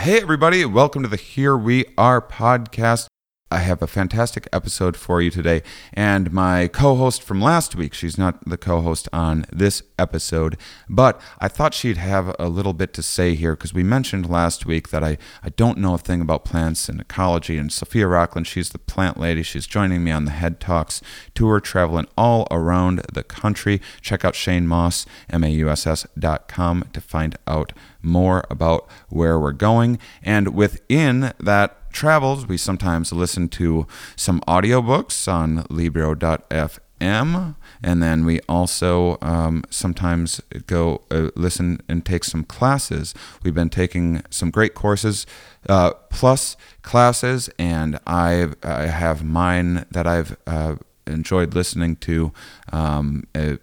Hey, everybody, welcome to the Here We Are podcast. I have a fantastic episode for you today. And my co host from last week, she's not the co host on this episode, but I thought she'd have a little bit to say here because we mentioned last week that I, I don't know a thing about plants and ecology. And Sophia Rockland, she's the plant lady. She's joining me on the Head Talks tour, traveling all around the country. Check out Shane Mauss, M A U S S dot com, to find out more about where we're going. And within that travels, we sometimes listen to some audiobooks on Libro.fm. And then we also um, sometimes go uh, listen and take some classes. We've been taking some great courses, uh, plus classes, and I've, I have mine that I've uh, enjoyed listening to. Um, uh,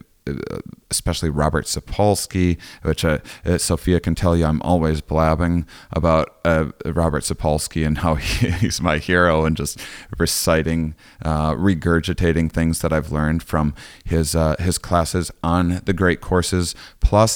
especially Robert Sapolsky, which uh, uh, Sophia can tell you I'm always blabbing about uh, Robert Sapolsky and how he, he's my hero and just reciting, uh, regurgitating things that I've learned from his uh, his classes on the Great Courses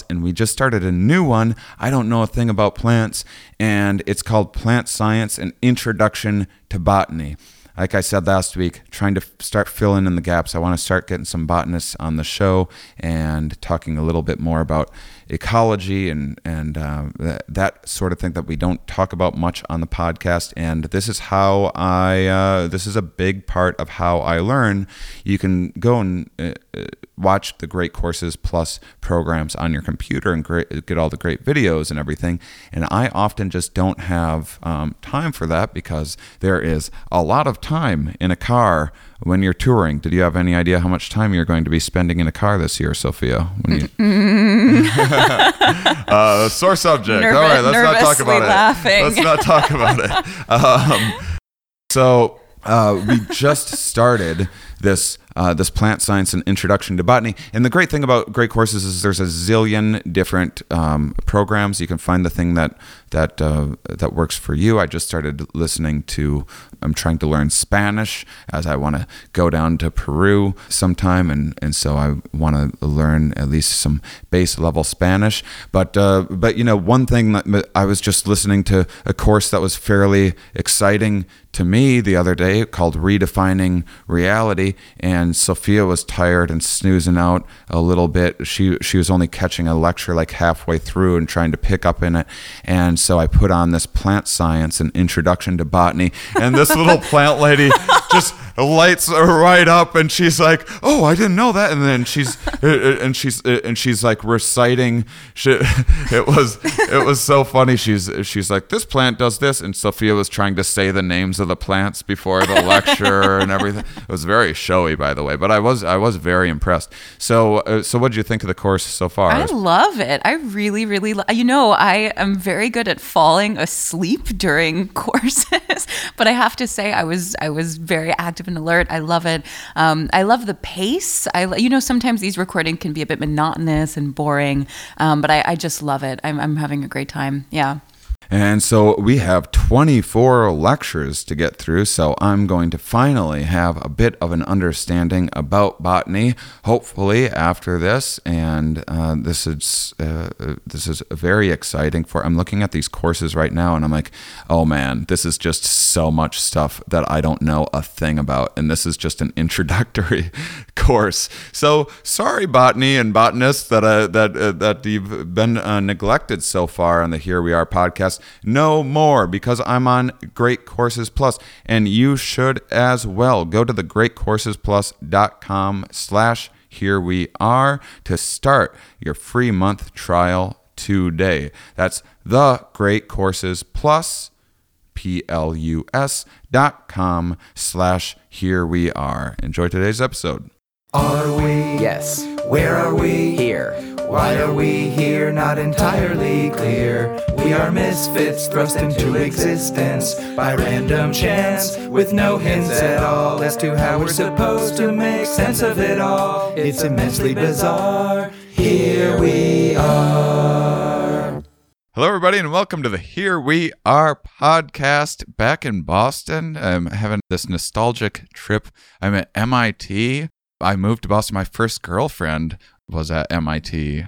And we just started a new one. I don't know a thing about plants, and it's called Plant Science: An Introduction to Botany like I said last week, trying to f- start filling in the gaps. I want to start getting some botanists on the show and talking a little bit more about ecology and and uh, that, that sort of thing that we don't talk about much on the podcast. And this is how I. Uh, this is a big part of how I learn. You can go and uh, watch the Great Courses Plus programs on your computer and great, get all the great videos and everything. And I often just don't have um, time for that because there is a lot of time in a car when you're touring. Did you have any idea how much time you're going to be spending in a car this year, Sophia? When you... uh, sore subject. Nervous- All right, let's not talk about laughing. it. Let's not talk about it. Um, so uh, we just started this uh, this plant science and introduction to botany. And the great thing about great courses is there's a zillion different um, programs. You can find the thing that that uh, that works for you. I just started listening to. I'm trying to learn Spanish as I want to go down to Peru sometime, and and so I want to learn at least some base level Spanish. But uh, but you know one thing that I was just listening to a course that was fairly exciting to me the other day called Redefining Reality, and Sophia was tired and snoozing out a little bit. She she was only catching a lecture like halfway through and trying to pick up in it, and so I put on this plant science and introduction to botany, and this little plant lady just lights are right up, and she's like, "Oh, I didn't know that," and then she's uh, uh, and she's uh, and she's like reciting. She, it was it was so funny. She's she's like, "This plant does this," and Sophia was trying to say the names of the plants before the lecture and everything. It was very showy, by the way, but I was I was very impressed. So uh, so what did you think of the course so far? I love it. I really, really, lo- you know, I am very good at falling asleep during courses, but I have to say, I was, I was very active and alert. I love it. Um, I love the pace. I, you know, sometimes these recording can be a bit monotonous and boring, um, but I, I just love it. I'm, I'm having a great time. Yeah. And so we have 24 lectures to get through, so I'm going to finally have a bit of an understanding about botany, hopefully after this. And uh, this is uh, this is very exciting. For I'm looking at these courses right now, and I'm like, oh man, this is just so much stuff that I don't know a thing about, and this is just an introductory course. So sorry, botany and botanists, that uh, that uh, that you've been uh, neglected so far on the Here We Are podcast. No more because I'm on Great Courses Plus, and you should as well. Go to the greatcoursesplus.com slash here we are to start your free month trial today. That's the Great Courses Plus, P-L-U-S dot com slash here we are. Enjoy today's episode. Are we? Yes, Where are we? here. Why are we here? Not entirely clear. We are misfits thrust into existence by random chance with no hints at all as to how we're supposed to make sense of it all. It's immensely bizarre. Here we are. Hello, everybody, and welcome to the Here We Are podcast back in Boston. I'm having this nostalgic trip. I'm at MIT. I moved to Boston. My first girlfriend was at MIT.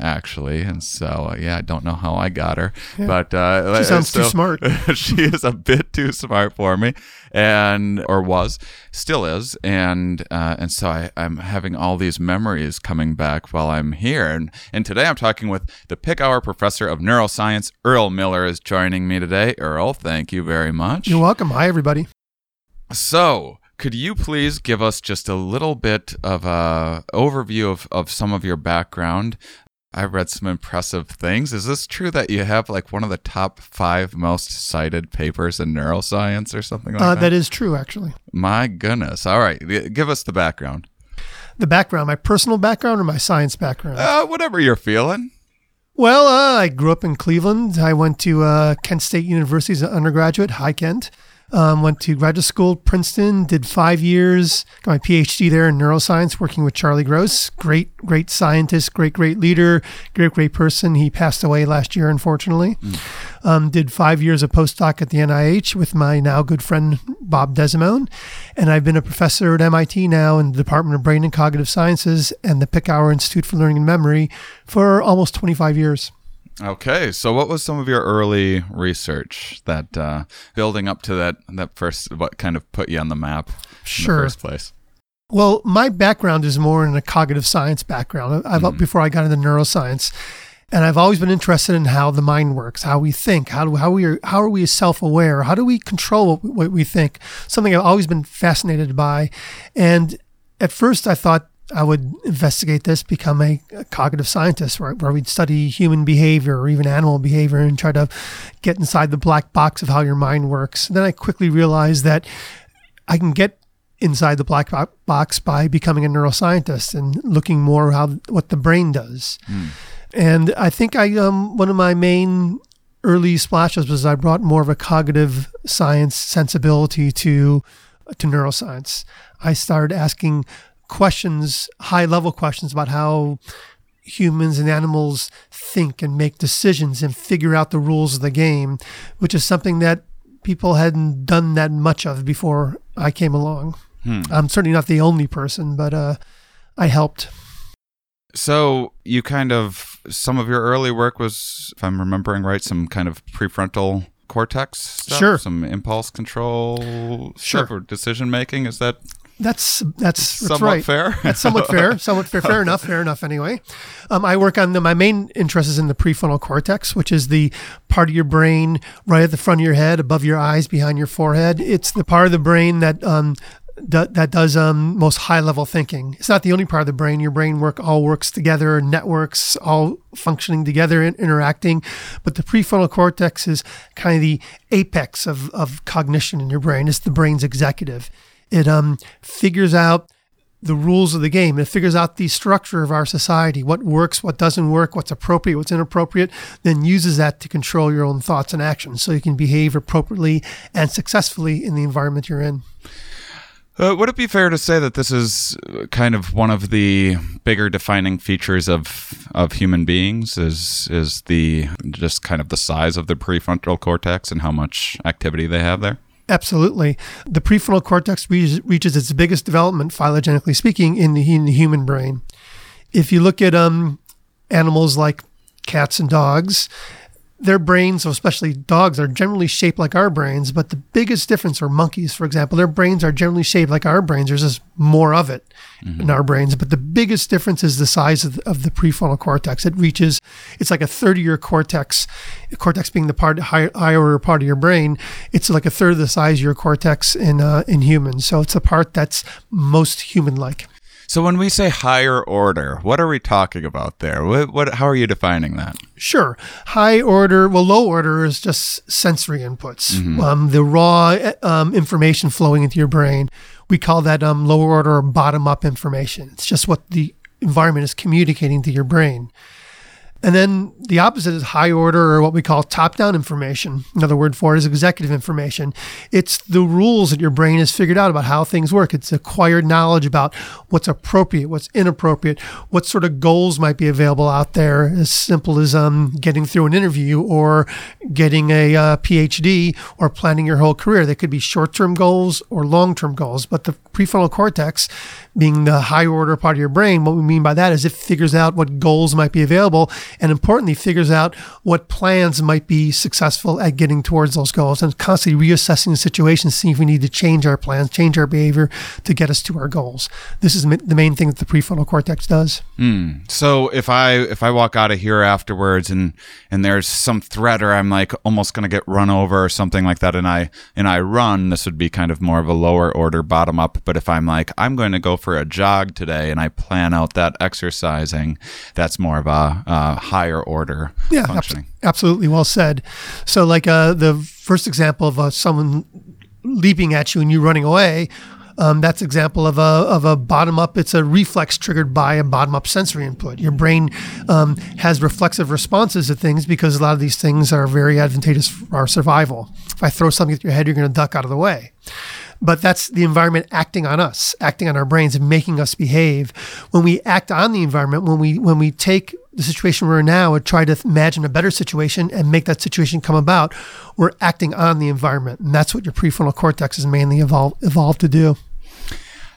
actually, and so uh, yeah, I don't know how I got her, but uh, She sounds too smart. she is a bit too smart for me, and or was, still is, and uh, and so I, I'm having all these memories coming back while I'm here, and and today I'm talking with the Picower Professor of Neuroscience, Earl Miller, is joining me today. Earl, thank you very much. You're welcome. Hi, everybody. So, could you please give us just a little bit of a overview of, of some of your background? I read some impressive things. Is this true that you have like one of the top five most cited papers in neuroscience or something like Uh, that? that is true, actually. My goodness. All right. Give us the background. The background, my personal background or my science background? Uh, whatever you're feeling. Well, uh, I grew up in Cleveland. I went to uh, Kent State University as an undergraduate, High Kent. Um, went to graduate school, Princeton, did five years, got my PhD there in neuroscience, working with Charlie Gross. Great, great scientist, great, great leader, great, great person. He passed away last year, unfortunately. Um, did five years of postdoc at the NIH with my now good friend Bob Desimone. And I've been a professor at MIT now in the Department of Brain and Cognitive Sciences and the Picower Institute for Learning and Memory for almost 25 years. Okay, so what was some of your early research that uh, building up to that that first what kind of put you on the map in the first place? Well, my background is more in a cognitive science background. I've before I got into neuroscience, and I've always been interested in how the mind works, how we think, how do how we are how are we self aware, how do we control what we think. Something I've always been fascinated by, and at first I thought I would investigate this, become a, a cognitive scientist, where, where we'd study human behavior or even animal behavior and try to get inside the black box of how your mind works. Then I quickly realized that I can get inside the black box by becoming a neuroscientist and looking more how what the brain does. And I think I um one of my main early splashes was I brought more of a cognitive science sensibility to to neuroscience. I started asking questions, high level questions about how humans and animals think and make decisions and figure out the rules of the game, which is something that people hadn't done that much of before I came along. I'm certainly not the only person, but uh, I helped. So you kind of some of your early work was, if I'm remembering right, some kind of prefrontal cortex stuff, Sure. some impulse control Sure. stuff or decision making. Is that That's that's, that's somewhat right. fair? That's somewhat fair. Somewhat fair. Fair enough. Fair enough. Anyway, um, I work on the. My main interest is in the prefrontal cortex, which is the part of your brain right at the front of your head, above your eyes, behind your forehead. It's the part of the brain that um, that does um, most high level thinking. It's not the only part of the brain. Your brain work all works together, networks all functioning together and interacting. But the prefrontal cortex is kind of the apex of, of cognition in your brain. It's the brain's executive. It um, figures out the rules of the game. It figures out the structure of our society, what works, what doesn't work, what's appropriate, what's inappropriate, then uses that to control your own thoughts and actions so you can behave appropriately and successfully in the environment you're in. Uh, would it be fair to say that this is uh, kind of one of the bigger defining features of of human beings? Is is the just kind of the size of the prefrontal cortex and how much activity they have there? Absolutely. The prefrontal cortex reaches, reaches its biggest development, phylogenetically speaking, in the, in the human brain. If you look at um, animals like cats and dogs, their brains, especially dogs, are generally shaped like our brains. But the biggest difference, are monkeys, for example, their brains are generally shaped like our brains. There's just more of it in our brains. But the biggest difference is the size of the, of the prefrontal cortex. It reaches, it's like a third of your cortex, cortex being the part higher, higher part of your brain. It's like a third of the size of your cortex in uh, in humans. So it's the part that's most human like. So when we say higher order, what are we talking about there? What, what how are you defining that? Sure. High order, well, low order is just sensory inputs, um, the raw um, information flowing into your brain. We call that um, lower order or bottom up information. It's just what the environment is communicating to your brain. And then the opposite is high order or what we call top down information. Another word for it is executive information. It's the rules that your brain has figured out about how things work. It's acquired knowledge about what's appropriate, what's inappropriate, what sort of goals might be available out there, as simple as um, getting through an interview or getting a uh, PhD or planning your whole career. They could be short term goals or long term goals. But the prefrontal cortex, being the high order part of your brain, what we mean by that is it figures out what goals might be available and importantly figures out what plans might be successful at getting towards those goals and constantly reassessing the situation seeing if we need to change our plans change our behavior to get us to our goals. This is the main thing that the prefrontal cortex does. Mm. so if i if i walk out of here afterwards and and there's some threat or i'm like almost going to get run over or something like that and i and i run this would be kind of more of a lower order bottom up. But if i'm like i'm going to go for a jog today and i plan out that exercising that's more of a uh, higher order yeah, functioning. Ab- absolutely well said. So, like uh, the first example of uh, someone leaping at you and you running away. Um, that's example of a of a bottom up. It's a reflex triggered by a bottom up sensory input. Your brain um, has reflexive responses to things because a lot of these things are very advantageous for our survival. If I throw something at your head, you're going to duck out of the way but that's the environment acting on us, acting on our brains and making us behave. When we act on the environment, when we when we take the situation we're in now and try to imagine a better situation and make that situation come about, we're acting on the environment, and that's what your prefrontal cortex is mainly evolved evolved to do.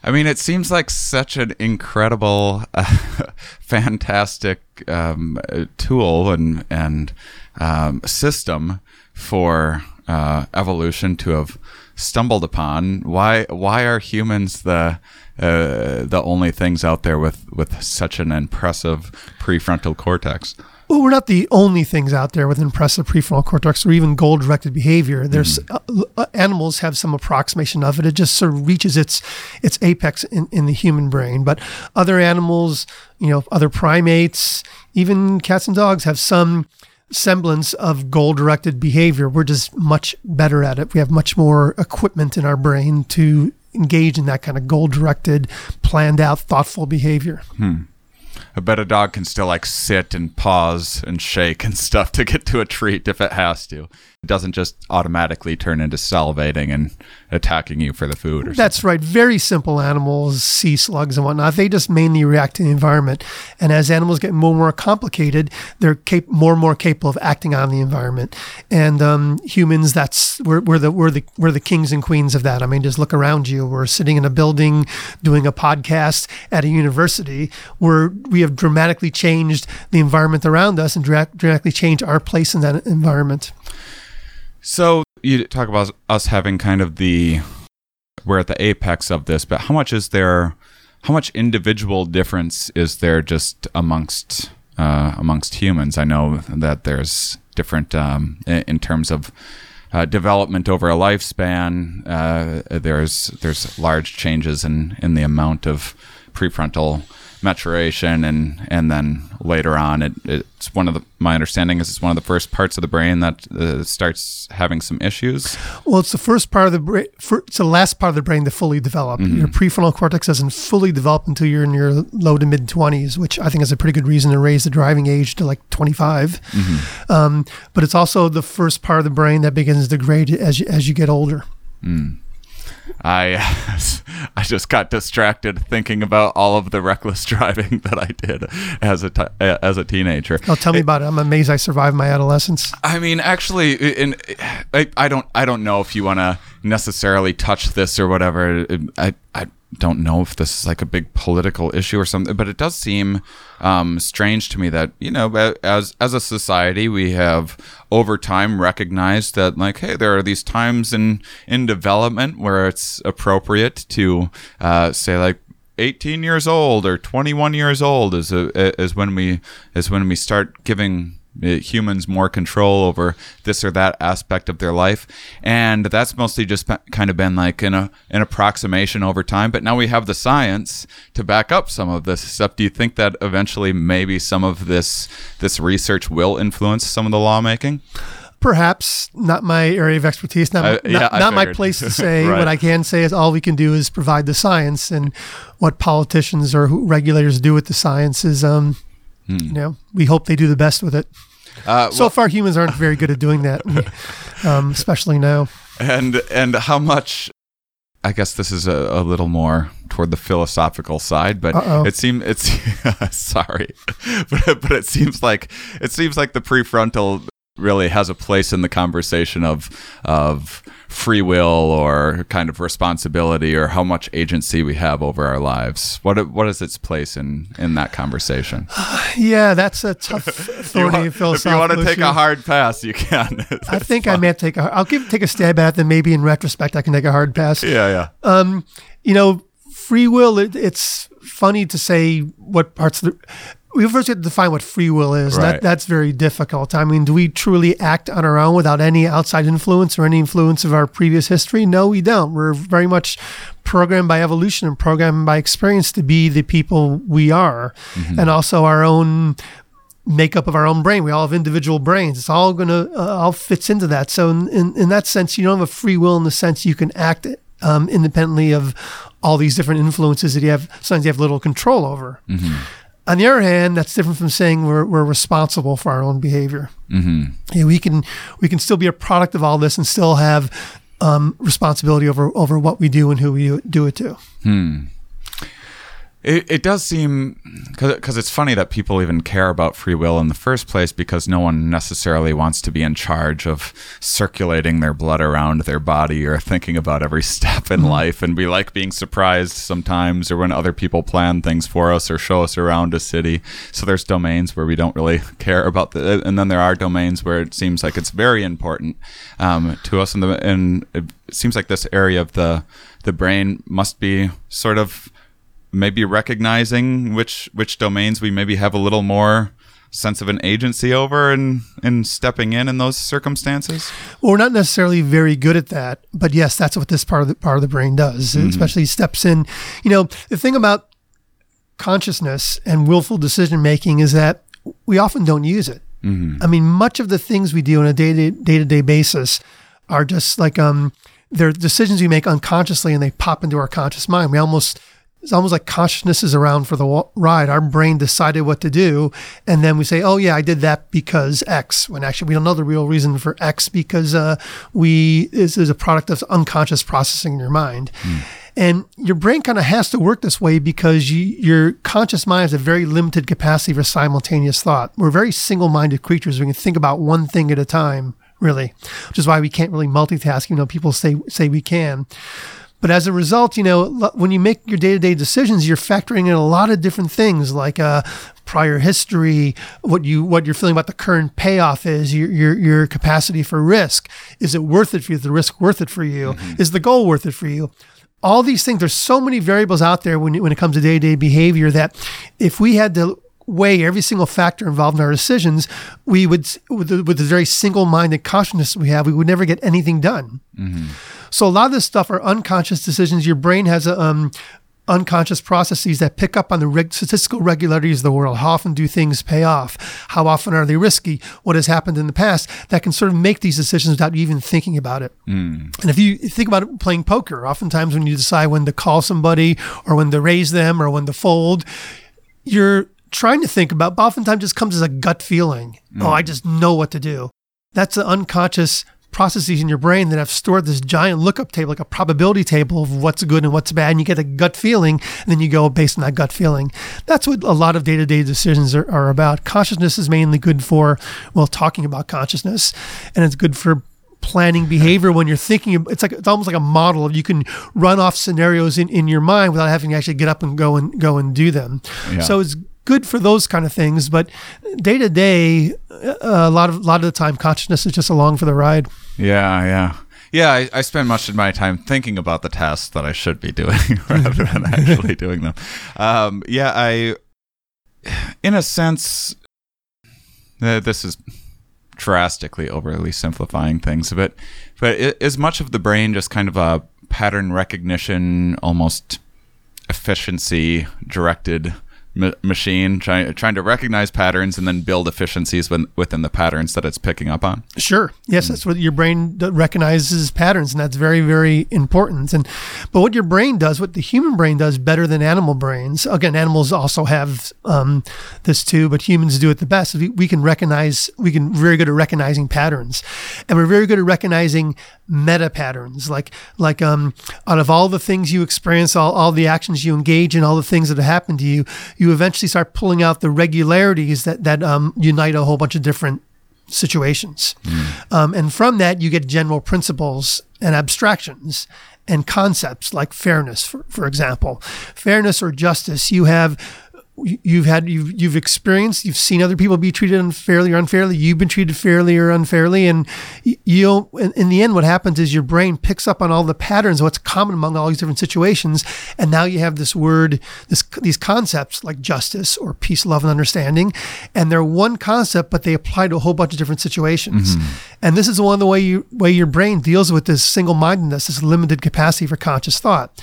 I mean, it seems like such an incredible, uh, fantastic um, tool and and um, system for uh, evolution to have stumbled upon. Why why are humans the uh, the only things out there with with such an impressive prefrontal cortex? Well, we're not the only things out there with impressive prefrontal cortex or even goal directed behavior. There's mm. uh, animals have some approximation of it. It just sort of reaches its its apex in, in the human brain. But other animals, you know, other primates, even cats and dogs have some semblance of goal directed behavior. We're just much better at it. We have much more equipment in our brain to engage in that kind of goal directed, planned out, thoughtful behavior. Hmm. I bet a dog can still like sit and pause and shake and stuff to get to a treat if it has to. It doesn't just automatically turn into salivating and attacking you for the food. That's something. right. Very simple animals, sea slugs and whatnot. They just mainly react to the environment. And as animals get more and more complicated, they're cap- more and more capable of acting on the environment. And um, humans, that's we're, we're the we're the we're the kings and queens of that. I mean, just look around you. We're sitting in a building doing a podcast at a university where we have dramatically changed the environment around us and dra- dramatically changed our place in that environment. So you talk about us having kind of the we're at the apex of this, but how much is there? How much individual difference is there just amongst uh, amongst humans? I know that there's different um, in terms of uh, development over a lifespan. Uh, there's there's large changes in in the amount of prefrontal maturation and and then later on it, it's one of the my understanding is it's one of the first parts of the brain that uh, starts having some issues well it's the first part of the brain it's the last part of the brain to fully develop mm-hmm. your prefrontal cortex doesn't fully develop until you're in your low to mid 20s which i think is a pretty good reason to raise the driving age to like 25 mm-hmm. um, but it's also the first part of the brain that begins to degrade as you, as you get older mm. I I just got distracted thinking about all of the reckless driving that I did as a t- as a teenager. Oh, tell me it, about it. I'm amazed I survived my adolescence. I mean, actually, in, I, I don't I don't know if you want to necessarily touch this or whatever. I I don't know if this is like a big political issue or something, but it does seem um, strange to me that you know, as as a society, we have over time recognized that like, hey, there are these times in in development where it's appropriate to uh, say like 18 years old or 21 years old is a, is when we is when we start giving humans more control over this or that aspect of their life. And that's mostly just kind of been like an, a, an approximation over time. But now we have the science to back up some of this stuff. Do you think that eventually maybe some of this this research will influence some of the lawmaking? Perhaps. Not my area of expertise. Not, uh, yeah, not, not my place to say right. what i can say is all we can do is provide the science and what politicians or regulators do with the science is um, You know, we hope they do the best with it. Uh, So far, humans aren't very good at doing that, um, especially now. and and how much I guess this is a, a little more toward the philosophical side, but Uh-oh. it seems it's sorry, but but it seems like it seems like the prefrontal really has a place in the conversation of of free will or kind of responsibility or how much agency we have over our lives. What what is its place in in that conversation? Yeah, that's a tough authority want- if you want to take issue. a hard pass, you can. I think I may take a. I'll give take a stab at it. Then maybe in retrospect, I can take a hard pass. yeah, yeah. Um, you know, free will. It, it's funny to say what parts of the. We first have to define what free will is. Right. That that's very difficult. I mean, do we truly act on our own without any outside influence or any influence of our previous history? No, we don't. We're very much programmed by evolution and programmed by experience to be the people we are, and also our own makeup of our own brain. We all have individual brains. It's all going to uh, all fits into that. So in, in in that sense, you don't have a free will in the sense you can act um, independently of all these different influences that you have. Sometimes you have little control over. On the other hand, that's different from saying we're, we're responsible for our own behavior. Mm-hmm. Yeah, we can we can still be a product of all this and still have um, responsibility over over what we do and who we do it to. It, it does seem because it's funny that people even care about free will in the first place because no one necessarily wants to be in charge of circulating their blood around their body or thinking about every step in life. And we like being surprised sometimes or when other people plan things for us or show us around a city. So there's domains where we don't really care about the, and then there are domains where it seems like it's very important um, to us. And, the, and it seems like this area of the the brain must be sort of maybe recognizing which which domains we maybe have a little more sense of an agency over and and stepping in in those circumstances Well, we're not necessarily very good at that, but yes, that's what this part of the part of the brain does. It especially steps in. You know, the thing about consciousness and willful decision making is that we often don't use it. I mean, much of the things we do on a day to day to day basis are just like um, they're decisions we make unconsciously, and they pop into our conscious mind. We almost it's almost like consciousness is around for the ride. Our brain decided what to do, and then we say, "Oh yeah, I did that because X." When actually we don't know the real reason for X because uh, we this is a product of unconscious processing in your mind. And your brain kind of has to work this way because you, your conscious mind has a very limited capacity for simultaneous thought. We're very single-minded creatures. We can think about one thing at a time, really, which is why we can't really multitask. You know, people say say we can. But as a result, you know, when you make your day-to-day decisions, you're factoring in a lot of different things like uh, prior history, what you what you're feeling about the current payoff is, your your your capacity for risk. Is it worth it for you? Is the risk worth it for you? Is the goal worth it for you? All these things. There's so many variables out there when it- when it comes to day-to-day behavior that if we had to weigh every single factor involved in our decisions, we would with the, with the very single-minded consciousness we have, we would never get anything done. So a lot of this stuff are unconscious decisions. Your brain has a, um, unconscious processes that pick up on the reg- statistical regularities of the world. How often do things pay off? How often are they risky? What has happened in the past that can sort of make these decisions without you even thinking about it. And if you think about it, playing poker, oftentimes when you decide when to call somebody or when to raise them or when to fold, you're trying to think about, but oftentimes just comes as a gut feeling. Oh, I just know what to do. That's the unconscious processes in your brain that have stored this giant lookup table, like a probability table of what's good and what's bad. And you get a gut feeling, and then you go based on that gut feeling. That's what a lot of day to day decisions are, are about. Consciousness is mainly good for, well, talking about consciousness, and it's good for planning behavior when you're thinking it's like it's almost like a model you can run off scenarios in, in your mind without having to actually get up and go and go and do them Yeah. so it's good for those kind of things but day to day a lot of a lot of the time consciousness is just along for the ride yeah yeah. Yeah I, I spend much of my time thinking about the tasks that i should be doing rather than actually doing them. Um, yeah i in a sense uh, this is drastically overly simplifying things but but i- is much of the brain just kind of a pattern recognition almost efficiency directed ma- machine, trying trying to recognize patterns and then build efficiencies within, within the patterns that it's picking up on. Sure. Yes, that's what your brain recognizes patterns, and that's very, very important. And but what your brain does, what the human brain does better than animal brains. Again, animals also have um, this too, but humans do it the best. We, we can recognize. We can very good at recognizing patterns, and we're very good at recognizing meta patterns. Like like um, out of all the things you experience, all all the actions you engage in, all the things that have happened to you, you eventually start pulling out the regularities that that um, unite a whole bunch of different situations. Um, and from that, you get general principles and abstractions and concepts like fairness, for, for example. Fairness or justice, you have. You've had you've you've experienced you've seen other people be treated unfairly or unfairly. You've been treated fairly or unfairly, and you. In, in the end, what happens is your brain picks up on all the patterns, what's common among all these different situations, and now you have this word, this these concepts like justice or peace, love, and understanding, and they're one concept, but they apply to a whole bunch of different situations. Mm-hmm. And this is one of the way you way your brain deals with this single mindedness, this limited capacity for conscious thought.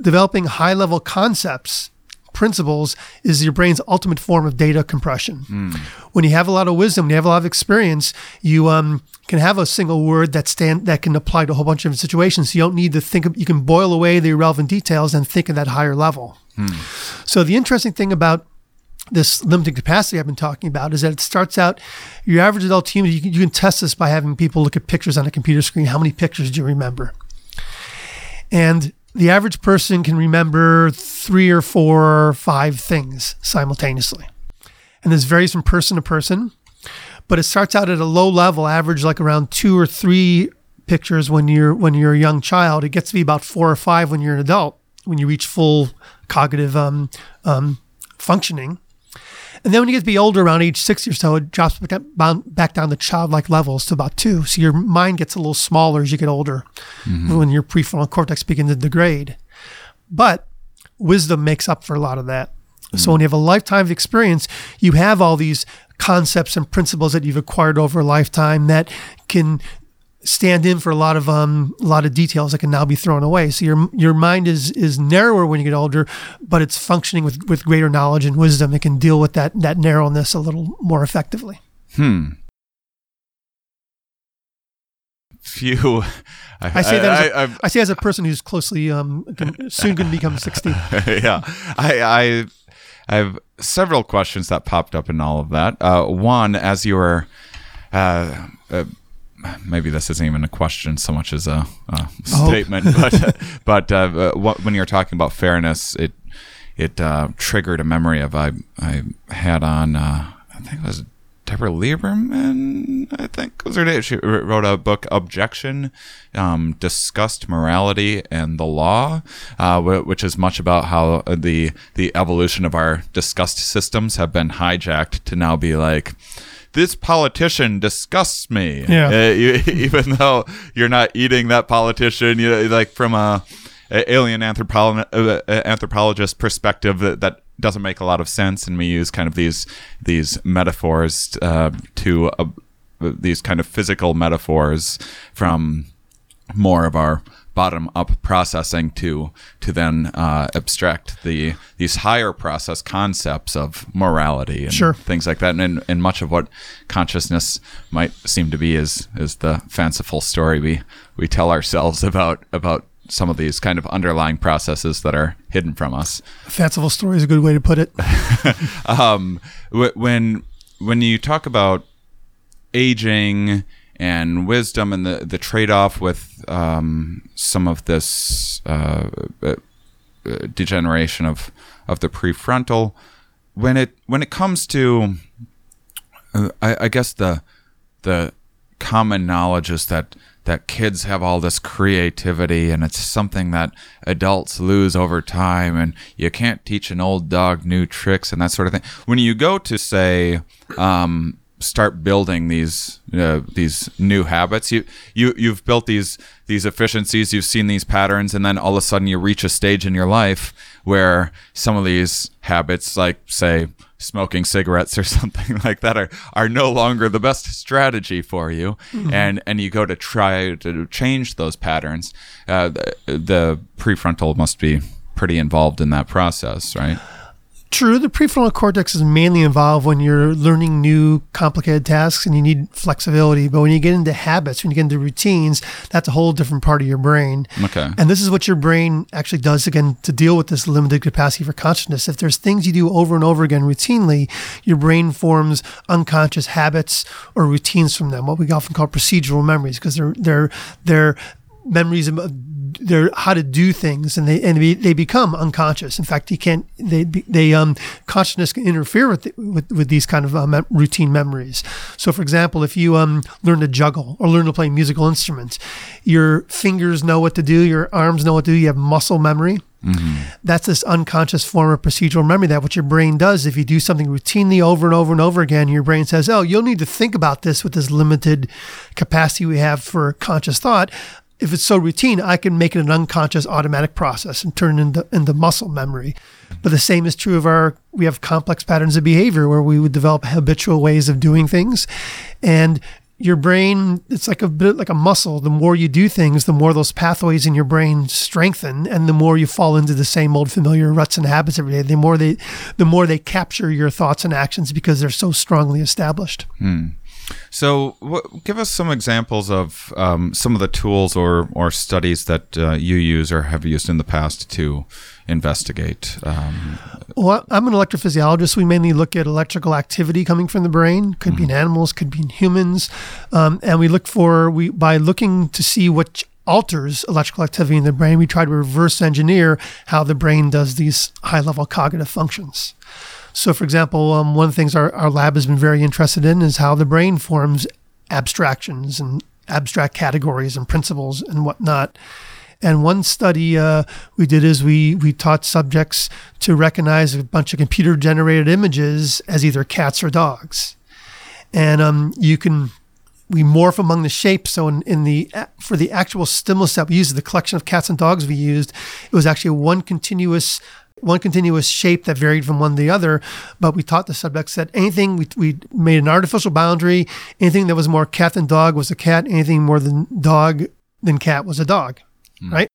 Developing high level concepts principles is your brain's ultimate form of data compression. When you have a lot of wisdom, when you have a lot of experience, you um, can have a single word that stand that can apply to a whole bunch of situations. You don't need to think. Of, you can boil away the irrelevant details and think at that higher level. So the interesting thing about this limited capacity I've been talking about is that it starts out your average adult human. You can, you can test this by having people look at pictures on a computer screen. How many pictures do you remember? And the average person can remember three or four or five things simultaneously. And this varies from person to person, but it starts out at a low level, average like around two or three pictures when you're when you're a young child. It gets to be about four or five when you're an adult, when you reach full cognitive um, um, functioning. And then when you get to be older, around age 60 or so, it drops back down- to childlike levels to about two. So your mind gets a little smaller as you get older mm-hmm. when your prefrontal cortex begins to degrade. But wisdom makes up for a lot of that. So when mm. you have a lifetime of experience, you have all these concepts and principles that you've acquired over a lifetime that can stand in for a lot of um a lot of details that can now be thrown away. So your your mind is is narrower when you get older, but it's functioning with with greater knowledge and wisdom. It can deal with that that narrowness a little more effectively. Hmm. Few. I say that as a, I, I, I, say as a person who's closely um soon going to become sixty. yeah, I, I, I have several questions that popped up in all of that. Uh, one, as you were, uh, uh, maybe this isn't even a question so much as a, a statement, but but uh, what, when you're talking about fairness, it it uh, triggered a memory of I I had on uh, I think it was Deborah Lieberman, I think was her name. She wrote a book, Objection, um, discussed morality and the law, uh, which is much about how the the evolution of our disgust systems have been hijacked to now be like. This politician disgusts me. Yeah. Uh, you, even though you're not eating that politician, you know, like from a, a alien anthropo- uh, anthropologist perspective, that, that doesn't make a lot of sense, and we use kind of these these metaphors uh, to uh, these kind of physical metaphors from more of our bottom up processing to to then uh, abstract the these higher process concepts of morality and Sure. things like that and, and, and much of what consciousness might seem to be is is the fanciful story we we tell ourselves about about some of these kind of underlying processes that are hidden from us Fanciful story is a good way to put it. um, when when you talk about aging and wisdom and the, the trade off with um, some of this uh, uh, degeneration of, of the prefrontal, when it when it comes to, uh, I, I guess the the common knowledge is that that kids have all this creativity and it's something that adults lose over time and you can't teach an old dog new tricks and that sort of thing. When you go to say um, start building these uh, these new habits. You you you've built these these efficiencies. You've seen these patterns. And then all of a sudden you reach a stage in your life where some of these habits like say smoking cigarettes or something like that are, are no longer the best strategy for you. And and you go to try to change those patterns. Uh, the, the prefrontal must be pretty involved in that process right True, the prefrontal cortex is mainly involved when you're learning new complicated tasks and you need flexibility. But when you get into habits, when you get into routines, that's a whole different part of your brain. Okay. And this is what your brain actually does again to deal with this limited capacity for consciousness. If there's things you do over and over again routinely, your brain forms unconscious habits or routines from them, what we often call procedural memories, because they're they're they're memories of they're how to do things and they and they, they become unconscious. In fact you can't they they um consciousness can interfere with with, with these kind of um, routine memories. So for example if you um learn to juggle or learn to play musical instruments your fingers know what to do your arms know what to do you have muscle memory. That's this unconscious form of procedural memory that what your brain does if you do something routinely over and over and over again your brain says oh you'll need to think about this with this limited capacity we have for conscious thought if it's so routine, I can make it an unconscious automatic process and turn it into, into muscle memory. But the same is true of our, we have complex patterns of behavior where we would develop habitual ways of doing things. And your brain, it's like a bit like a muscle. The more you do things, the more those pathways in your brain strengthen and the more you fall into the same old familiar ruts and habits every day, the more they, the more they capture your thoughts and actions because they're so strongly established. Hmm. So, give us some examples of um, some of the tools or, or studies that uh, you use or have used in the past to investigate. Um, Well, I'm an electrophysiologist. We mainly look at electrical activity coming from the brain. Could be in animals, could be in humans, um, and we look for we by looking to see what alters electrical activity in the brain. We try to reverse engineer how the brain does these high level cognitive functions. So, for example, um, one of the things our, our lab has been very interested in is how the brain forms abstractions and abstract categories and principles and whatnot. And one study uh, we did is we we taught subjects to recognize a bunch of computer generated images as either cats or dogs, and um, you can we morph among the shapes. So in, in the for the actual stimulus that we used, the collection of cats and dogs we used, it was actually one continuous one continuous shape that varied from one to the other. But we taught the subjects that anything we, we made an artificial boundary. Anything that was more cat than dog was a cat. Anything more than dog than cat was a dog, hmm. right?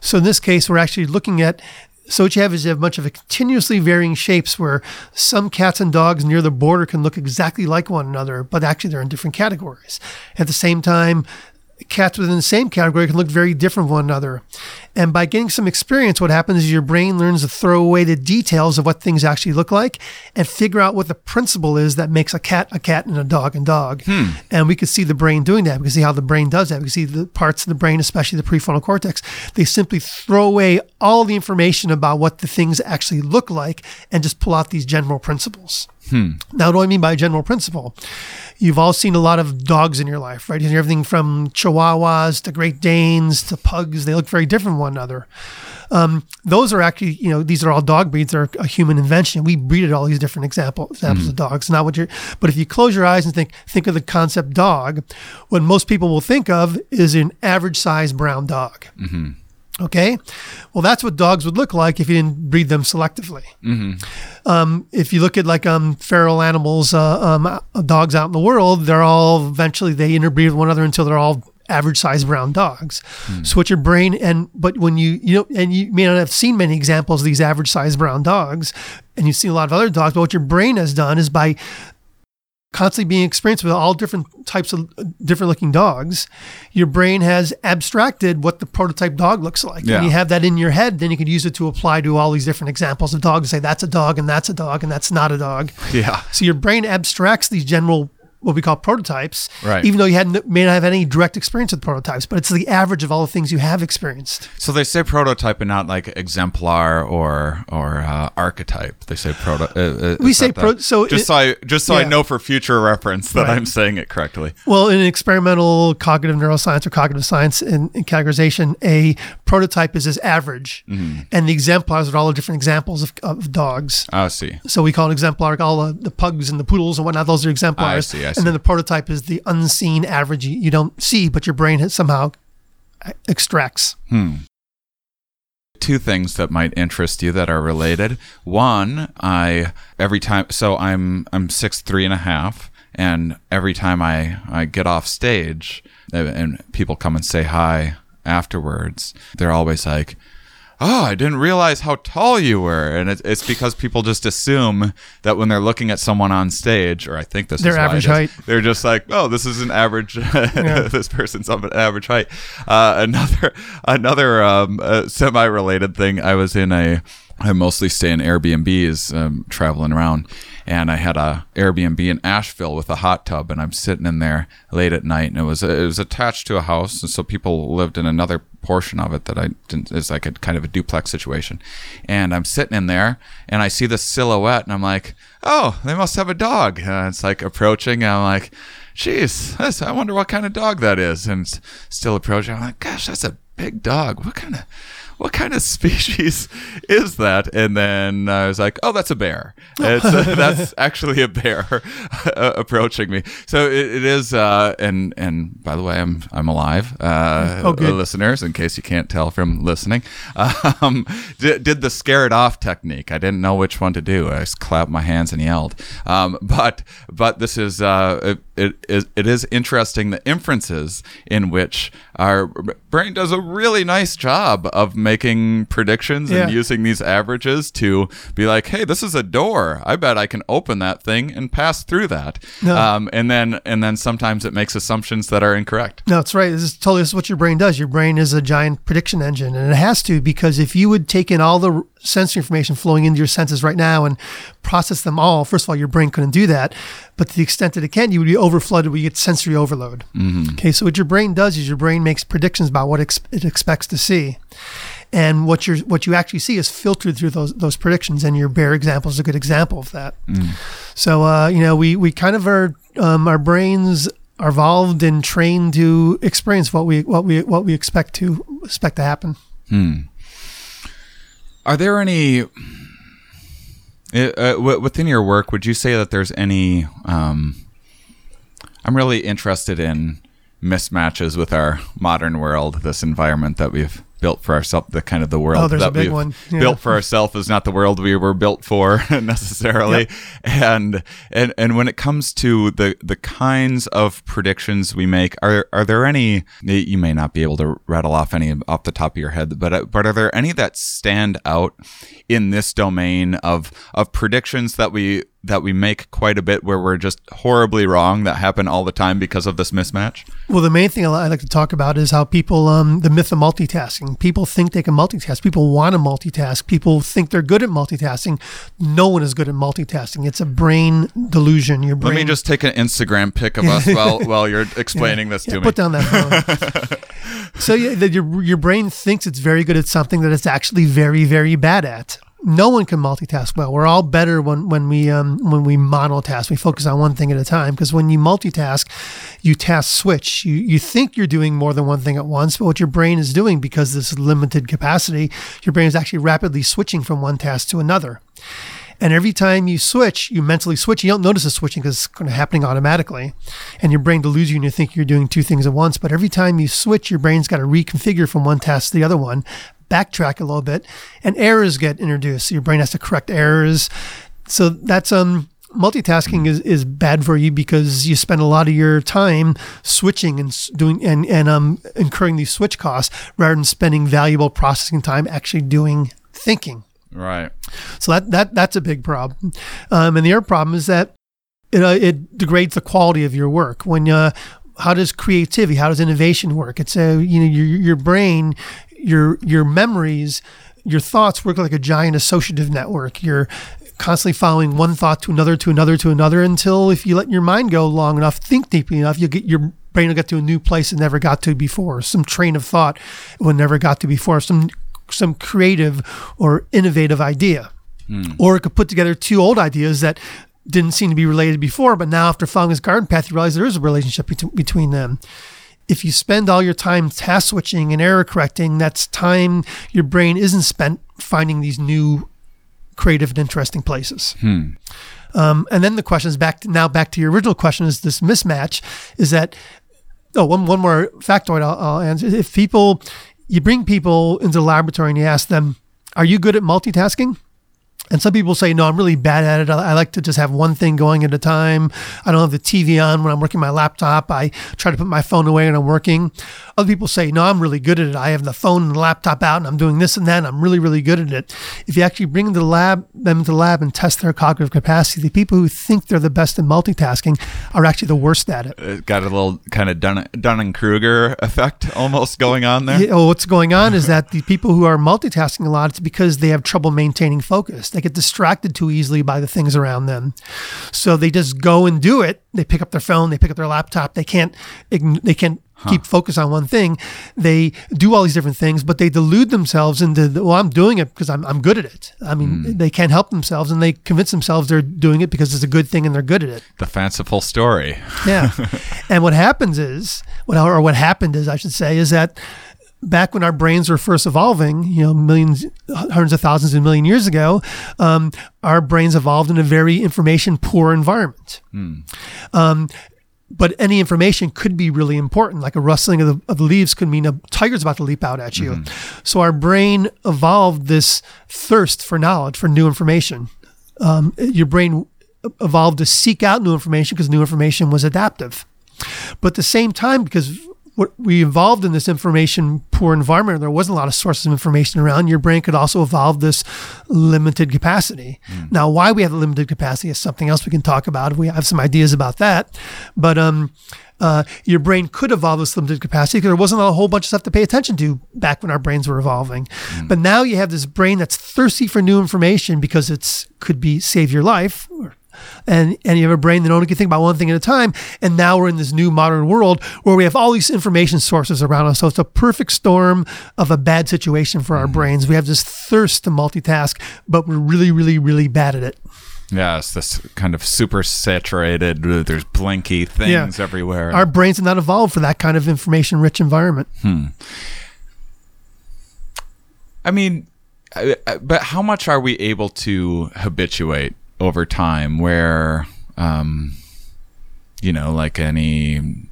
So in this case, we're actually looking at. So what you have is you have a bunch of continuously varying shapes where some cats and dogs near the border can look exactly like one another, but actually they're in different categories. At the same time, cats within the same category can look very different from one another. And by getting some experience, what happens is your brain learns to throw away the details of what things actually look like and figure out what the principle is that makes a cat a cat and a dog a dog. Hmm. And we could see the brain doing that. We can see how the brain does that. We can see the parts of the brain, especially the prefrontal cortex, they simply throw away all the information about what the things actually look like and just pull out these general principles. Hmm. Now, what do I mean by general principle? You've all seen a lot of dogs in your life, right? Everything from Chihuahuas to Great Danes to pugs. They look very different from one another. Um, those are actually, you know, these are all dog breeds. They're a human invention. We breeded all these different example, examples hmm. of dogs. Not what you're, but if you close your eyes and think, think of the concept dog, what most people will think of is an average sized brown dog. Mm-hmm. Okay, well, that's what dogs would look like if you didn't breed them selectively. Um, if you look at like um, feral animals, uh, um, uh, dogs out in the world, they're all eventually they interbreed with one another until they're all average sized brown dogs. So what your brain and but when you you know and you may not have seen many examples of these average sized brown dogs, and you've seen a lot of other dogs, but what your brain has done is by constantly being experienced with all different types of different looking dogs, your brain has abstracted what the prototype dog looks like. Yeah. And you have that in your head, then you can use it to apply to all these different examples of dogs. Say that's a dog and that's a dog and that's not a dog. yeah. So your brain abstracts these general what we call prototypes, Right. even though you hadn't may not have any direct experience with prototypes, but it's the average of all the things you have experienced. So they say prototype and not like exemplar or or uh, archetype. They say proto. Uh, uh, We say that pro- so just it- so I just so I know for future reference that Right. I'm saying it correctly. Well, in experimental cognitive neuroscience or cognitive science in, in categorization, a prototype is as average, Mm-hmm. and the exemplars are all the different examples of, of dogs. I see. So we call an exemplar all the, the pugs and the poodles and whatnot. Those are exemplars. I see, I see. And then the prototype is the unseen average you, don't see, but your brain has somehow uh, extracts. two things that might interest you that are related. One, I every time so I'm I'm six three and a half, and every time I I get off stage and- and people come and say hi afterwards, they're always like. Oh, I didn't realize how tall you were. And it's, it's because people just assume that when they're looking at someone on stage, or I think this Their is why it average height. they're just like, oh, this is an average, this person's of an average height. Uh, another, another um, uh, semi-related thing. I was in a, I mostly stay in Airbnbs, um, traveling around, and I had a Airbnb in Asheville with a hot tub, and I'm sitting in there late at night, and it was it was attached to a house, and so people lived in another portion of it that I didn't. Like a kind of a duplex situation, and I'm sitting in there, and I see this silhouette, and I'm like, oh, they must have a dog. And it's like approaching, and I'm like. That's, I wonder what kind of dog that is. And still approaching. I'm like, gosh, that's a big dog. What kind of what kind of species is that? And then I was like, oh, that's a bear. It's, uh, that's actually a bear uh, approaching me. So it, it is, uh, and and by the way, I'm I'm alive, uh, Oh, good. listeners, in case you can't tell from listening. Um, did, did the scare it off technique. I didn't know which one to do. I just clapped my hands and yelled. Um, but but this is uh, it, it is it is interesting the inferences in which our brain does a really nice job of making predictions and using these averages to be like, hey, this is a door. I bet I can open that thing and pass through that. No. Um, and then and then sometimes it makes assumptions that are incorrect. No, that's right. This is totally this is what your brain does. Your brain is a giant prediction engine, and it has to because if you would take in all the sensory information flowing into your senses right now and process them all, first of all, your brain couldn't do that. But to the extent that it can, you would be overflooded. We get sensory overload. Okay, so what your brain does is your brain makes predictions about what ex- it expects to see. And what you what you actually see is filtered through those those predictions, and your bear example is a good example of that. So uh, you know, we we kind of are um, our brains are evolved and trained to experience what we what we what we expect to expect to happen. Are there any uh, uh, w- within your work? Would you say that there's any? Um, I'm really interested in mismatches with our modern world. This environment that we've built for ourselves, the kind of the world Oh, that we've. Yeah. built for ourselves is not the world we were built for necessarily. And and and when it comes to the the kinds of predictions we make, are are there any? You may not be able to rattle off any off the top of your head, but uh, but are there any that stand out in this domain of of predictions that we that we make quite a bit where we're just horribly wrong that happen all the time because of this mismatch? Well, the main thing I like to talk about is how people, um, the myth of multitasking. People think they can multitask. People want to multitask. People think they're good at multitasking. No one is good at multitasking. It's a brain delusion. Your brain. Let me just take an Instagram pic of us while while you're explaining this to Yeah, me. put down that phone. so yeah, that your your brain thinks it's very good at something that it's actually very very bad at. No one can multitask well. We're all better when when we um, when we monotask. We focus on one thing at a time. Because when you multitask, you task switch. You you think you're doing more than one thing at once, but what your brain is doing because this limited capacity, your brain is actually rapidly switching from one task to another. And every time you switch, you mentally switch. You don't notice the switching because it's kind of happening automatically. And your brain deludes you and you think you're doing two things at once. But every time you switch, your brain's got to reconfigure from one task to the other one, backtrack a little bit, and errors get introduced. So your brain has to correct errors. So that's um multitasking is, is bad for you because you spend a lot of your time switching and doing and, and um incurring these switch costs rather than spending valuable processing time actually doing thinking. right. So that that that's a big problem. Um, and the other problem is that it, uh, it degrades the quality of your work. When uh, how does creativity, how does innovation work? It's a you know your your brain, your your memories, your thoughts work like a giant associative network. You're constantly following one thought to another to another to another until if you let your mind go long enough, think deeply enough, you'll get your brain will get to a new place it never got to before. Some train of thought it never got to before. Some some creative or innovative idea. Hmm. Or it could put together two old ideas that didn't seem to be related before, but now after following his garden path, you realize there is a relationship bet- between them. If you spend all your time task switching and error correcting, that's time your brain isn't spent finding these new creative and interesting places. Um, and then the question is back to, now back to your original question is this mismatch is that oh one one more factoid I'll, I'll answer. If people you bring people into the laboratory and you ask them are you good at multitasking And some people say, no, I'm really bad at it. I, like to just have one thing going at a time. I don't have the TV on when I'm working my laptop. I try to put my phone away when I'm working. Other people say, no, I'm really good at it. I have the phone and the laptop out and I'm doing this and that. And I'm really, really good at it. If you actually bring them to the lab, them to the lab and test their cognitive capacity, the people who think they're the best in multitasking are actually the worst at it. It got a little kind of Dun- Dunning Kruger effect almost going on there. Yeah, well, what's going on is that the people who are multitasking a lot, it's because they have trouble maintaining focus. They get distracted too easily by the things around them. So they just go and do it. They pick up their phone, they pick up their laptop. They can't they can't keep focus on one thing. They do all these different things, but they delude themselves into the, well, I'm doing it because I'm I'm good at it. I mean, hmm. they can't help themselves and they convince themselves they're doing it because it's a good thing and they're good at it. The fanciful story. Yeah. and what happens is, what or what happened is, I should say, is that back when our brains were first evolving, you know, millions, hundreds of thousands of million years ago, um, our brains evolved in a very information poor environment. Um, but any information could be really important. Like a rustling of the, of the leaves could mean a tiger's about to leap out at you. So our brain evolved this thirst for knowledge, for new information. Um, your brain evolved to seek out new information because new information was adaptive. But at the same time, because what we evolved in this information poor environment, there wasn't a lot of sources of information around. Your brain could also evolve this limited capacity. Now, why we have a limited capacity is something else we can talk about. We have some ideas about that, but um, uh, your brain could evolve this limited capacity because there wasn't a whole bunch of stuff to pay attention to back when our brains were evolving. But now you have this brain that's thirsty for new information because it's could be save your life or and and you have a brain that only can think about one thing at a time. And now we're in this new modern world where we have all these information sources around us. So it's a perfect storm of a bad situation for our brains. We have this thirst to multitask, but we're really, really, really bad at it. Yeah, it's this kind of super saturated. There's blinky things Yeah. everywhere. Our brains are not evolved for that kind of information rich environment. Hmm. I mean, but how much are we able to habituate over time? Where, um, you know, like any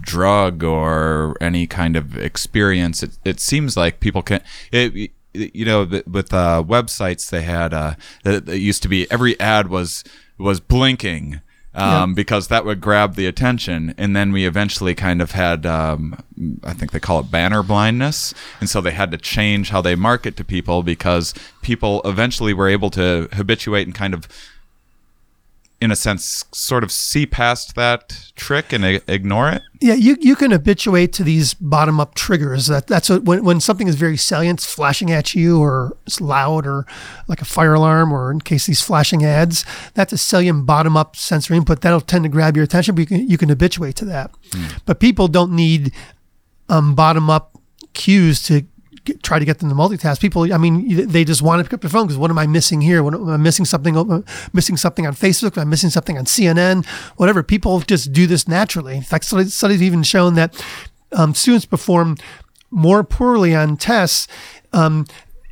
drug or any kind of experience, it, it seems like people can. It, you know, with uh, websites, they had uh, it used to be every ad was was blinking. Um, because that would grab the attention, and then we eventually kind of had, um, I think they call it banner blindness, and so they had to change how they market to people because people eventually were able to habituate and kind of, in a sense, sort of see past that trick and i- ignore it. Yeah, you, you can habituate to these bottom up triggers. That that's what, when when something is very salient, it's flashing at you, or it's loud, or like a fire alarm, or in case these flashing ads. That's a salient bottom up sensory input that'll tend to grab your attention. But you can you can habituate to that. But people don't need um, bottom up cues to get, try to get them to multitask. People, I mean, they just want to pick up their phone because what am I missing here? What am I missing something? uh, Missing something on Facebook? Am I missing something on CNN? Whatever. People just do this naturally. In fact, studies, even shown that um, students perform more poorly on tests. Um,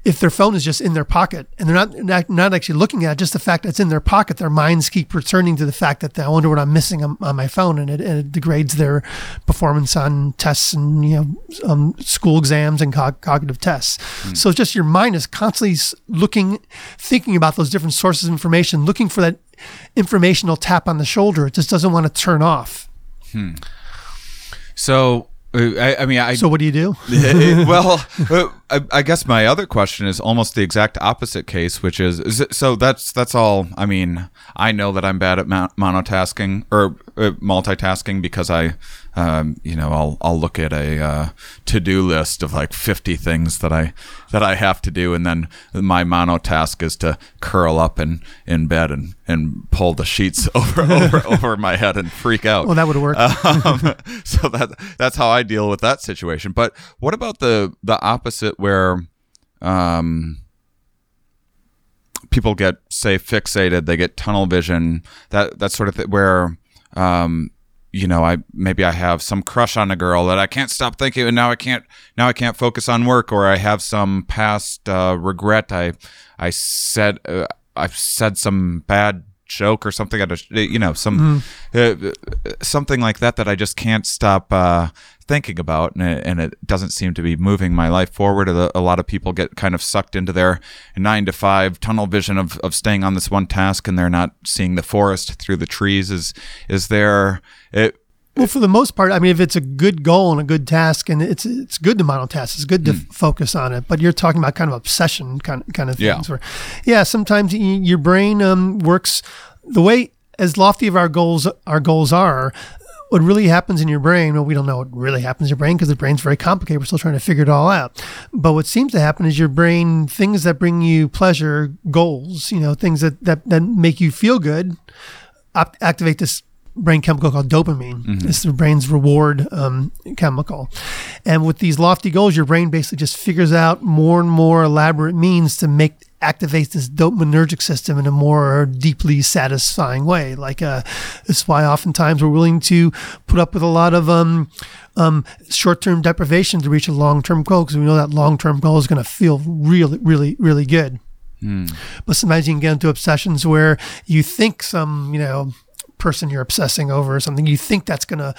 if their phone is just in their pocket and they're not, not not actually looking at it, just the fact that it's in their pocket, their minds keep returning to the fact that I wonder what I'm missing on, on my phone, and it, and it degrades their performance on tests and you know um, school exams and cog- cognitive tests. So it's just your mind is constantly looking, thinking about those different sources of information, looking for that informational tap on the shoulder. It just doesn't want to turn off. So, uh, I, I mean, I So what do you do? Well, uh, I, I guess my other question is almost the exact opposite case, which is, is it, so that's that's all. I mean, I know that I'm bad at mo- monotasking or uh, multitasking because I, um, you know, I'll I'll look at a uh, to do list of like 50 things that I that I have to do, and then my mono task is to curl up in in bed and and pull the sheets over over over my head and freak out Well, that would work. um, so that that's how I deal with that situation. But what about the the opposite where um, people get say fixated, they get tunnel vision, that that sort of thing where um, you know, I maybe I have some crush on a girl that I can't stop thinking, and now I can't now I can't focus on work, or I have some past uh, regret. I I said uh, I've said some bad joke or something at a you know some uh, something like that that I just can't stop uh, thinking about, and it, and it doesn't seem to be moving my life forward. A, a lot of people get kind of sucked into their nine to five tunnel vision of, of staying on this one task, and they're not seeing the forest through the trees. Is is there it? Well, for the most part, I mean, if it's a good goal and a good task, and it's it's good to monotask, it's good to f- focus on it. But you're talking about kind of obsession kind kind of Yeah. things. Where, yeah, sometimes y- your brain um, works the way as lofty of our goals our goals are. What really happens in your brain? Well, we don't know what really happens in your brain because the brain's very complicated. We're still trying to figure it all out. But what seems to happen is your brain things that bring you pleasure, goals, you know, things that that, that make you feel good, op- activate this brain chemical called dopamine. It's the brain's reward um, chemical. And with these lofty goals, your brain basically just figures out more and more elaborate means to make activate this dopaminergic system in a more deeply satisfying way. Like uh, that's why oftentimes we're willing to put up with a lot of um, um, short-term deprivation to reach a long-term goal because we know that long-term goal is going to feel really, really, really good. But sometimes you can get into obsessions where you think some, you know, person you're obsessing over or something, you think that's going to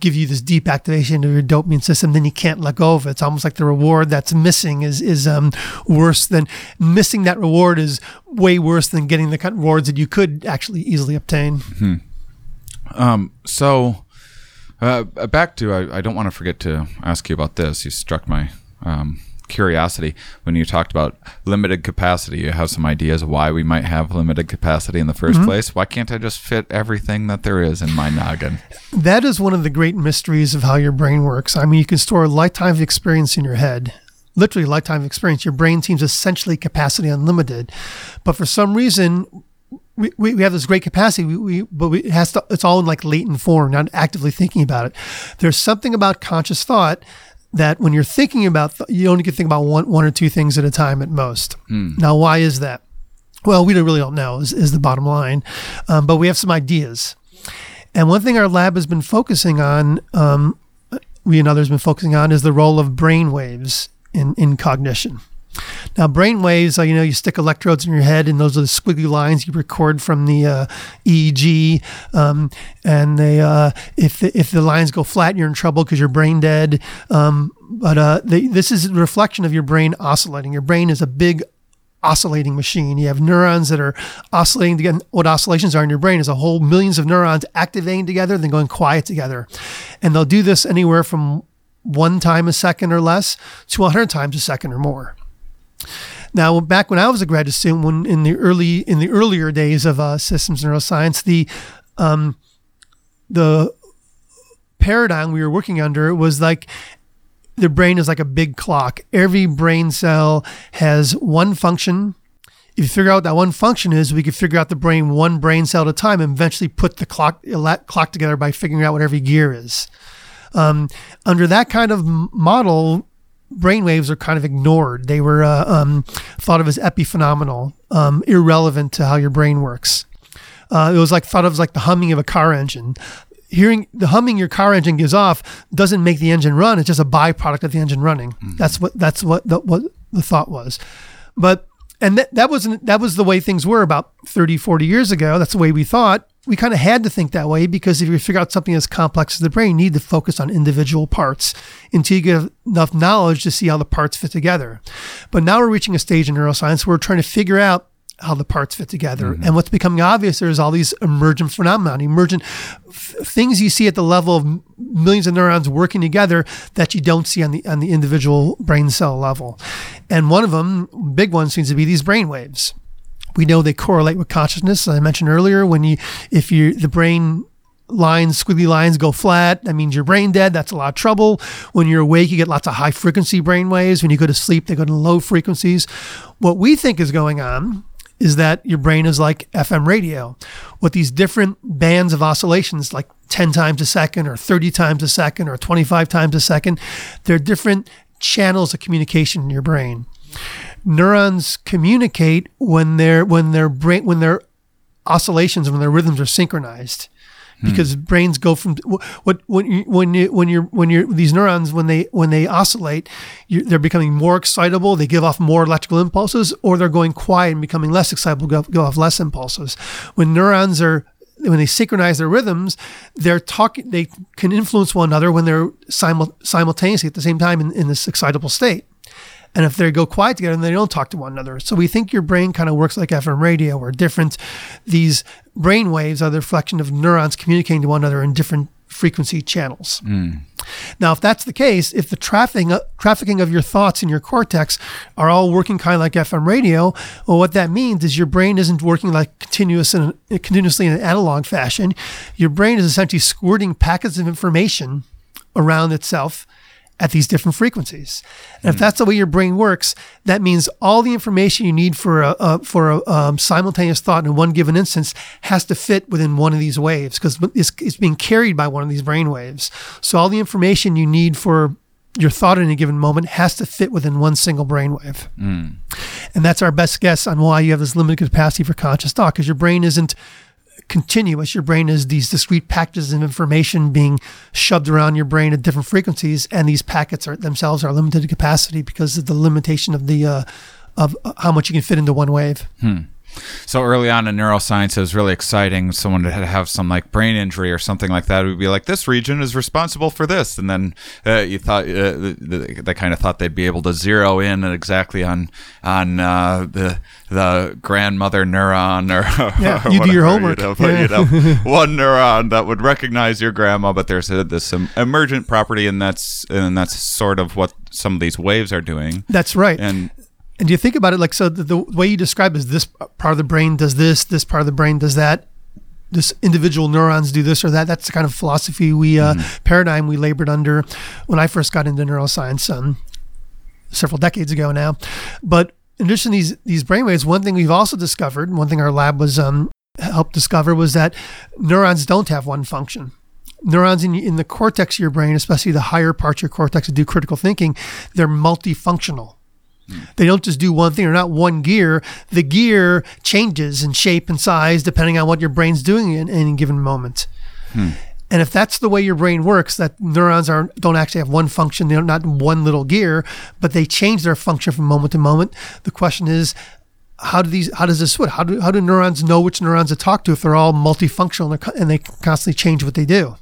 give you this deep activation of your dopamine system, then you can't let go of it. It's almost like the reward that's missing is is um, worse than missing that reward is way worse than getting the kind of rewards that you could actually easily obtain. Um, so uh, back to I, I don't want to forget to ask you about this. You struck my um, curiosity when you talked about limited capacity. You have some ideas why we might have limited capacity in the 1st mm-hmm. place. Why can't I just fit everything that there is in my noggin? That is one of the great mysteries of how your brain works. I mean, you can store a lifetime of experience in your head. Literally, lifetime of experience. Your brain seems essentially capacity unlimited, but for some reason, we, we, we have this great capacity. We, we but we, it has to. It's all in like latent form, not actively thinking about it. There's something about conscious thought that when you're thinking about, th- you only can think about one one or two things at a time at most. Now, why is that? Well, we don't really don't know. Is, is the bottom line, um, but we have some ideas. And one thing our lab has been focusing on, um, we and others have been focusing on, is the role of brain waves in, in cognition. Now, brain waves, uh, you know, you stick electrodes in your head, and those are the squiggly lines you record from the uh, EEG. Um, and they, uh, if the, if the lines go flat, you're in trouble because you're brain dead. Um, but uh, they, this is a reflection of your brain oscillating. Your brain is a big oscillating machine. You have neurons that are oscillating together. What oscillations are in your brain is a whole millions of neurons activating together, then going quiet together. And they'll do this anywhere from one time a second or less to 100 times a second or more. Now, back when I was a graduate student, when in the early in the earlier days of uh, systems neuroscience, the um, the paradigm we were working under was like the brain is like a big clock. Every brain cell has one function. If you figure out what that one function is, we could figure out the brain one brain cell at a time and eventually put the clock clock together by figuring out what every gear is. Um, under that kind of model, brainwaves are kind of ignored. They were uh, um, thought of as epiphenomenal, um, irrelevant to how your brain works. Uh, it was like thought of as like the humming of a car engine. Hearing the humming your car engine gives off doesn't make the engine run. It's just a byproduct of the engine running. That's what that's what the, what the thought was. But and that, that wasn't that was the way things were about 30 40 years ago that's the way we thought we kind of had to think that way because if you figure out something as complex as the brain you need to focus on individual parts until you get enough knowledge to see how the parts fit together. But now we're reaching a stage in neuroscience where we're trying to figure out how the parts fit together. Mm-hmm. And what's becoming obvious there's all these emergent phenomena emergent f- things you see at the level of millions of neurons working together that you don't see on the on the individual brain cell level. And one of them big one seems to be these brain waves we know they correlate with consciousness as i mentioned earlier when you if you the brain lines squiggly lines go flat that means you're brain dead that's a lot of trouble when you're awake you get lots of high frequency brain waves when you go to sleep they go to low frequencies what we think is going on is that your brain is like FM radio with these different bands of oscillations, like 10 times a second or 30 times a second or 25 times a second. They're different channels of communication in your brain. Neurons communicate when their when their brain when their oscillations when their rhythms are synchronized. Hmm. because brains go from what when you, when you, when you're when you're these neurons when they when they oscillate they're becoming more excitable they give off more electrical impulses or they're going quiet and becoming less excitable go, go off less impulses when neurons are when they synchronize their rhythms, they're talking. They can influence one another when they're simul- simultaneously at the same time in, in this excitable state. And if they go quiet together, then they don't talk to one another. So we think your brain kind of works like FM radio, where different these brain waves are the reflection of neurons communicating to one another in different frequency channels. Hmm. Now, if that's the case, if the trafficking uh, trafficking of your thoughts in your cortex are all working kind of like FM radio, well, what that means is your brain isn't working like continuous and uh, continuously in an analog fashion. Your brain is essentially squirting packets of information around itself at these different frequencies. And if that's the way your brain works, that means all the information you need for a, a for a um, simultaneous thought in one given instance has to fit within one of these waves because it's, it's being carried by one of these brain waves. So all the information you need for your thought in a given moment has to fit within one single brainwave. And that's our best guess on why you have this limited capacity for conscious thought because your brain isn't continuous. Your brain is these discrete packages of information being shoved around your brain at different frequencies, and these packets are themselves are limited to capacity because of the limitation of the uh, of how much you can fit into one wave. So early on in neuroscience, it was really exciting. Someone had to have some like brain injury or something like that would be like, this region is responsible for this, and then uh, you thought uh, they kind of thought they'd be able to zero in exactly on on uh, the the grandmother neuron or Yeah, or you do your homework. You'd have, you'd have one neuron that would recognize your grandma, but there's a, this um, emergent property, and that's and that's sort of what some of these waves are doing. That's right. And And you think about it like so the, the way you describe is this part of the brain does this, this part of the brain does that. This individual neurons do this or that. That's the kind of philosophy we uh, paradigm we labored under when I first got into neuroscience um, several decades ago now. But in addition to these these brainwaves, one thing we've also discovered, one thing our lab was um, helped discover was that neurons don't have one function neurons in, in the cortex of your brain, especially the higher parts of your cortex that do critical thinking, they're multifunctional. They don't just do one thing. They're not one gear. The gear changes in shape and size depending on what your brain's doing in any given moment. And if that's the way your brain works, that neurons are don't actually have one function. They're not one little gear, but they change their function from moment to moment. The question is, how do these? How does this switch? How do how do neurons know which neurons to talk to if they're all multifunctional and, and they constantly change what they do?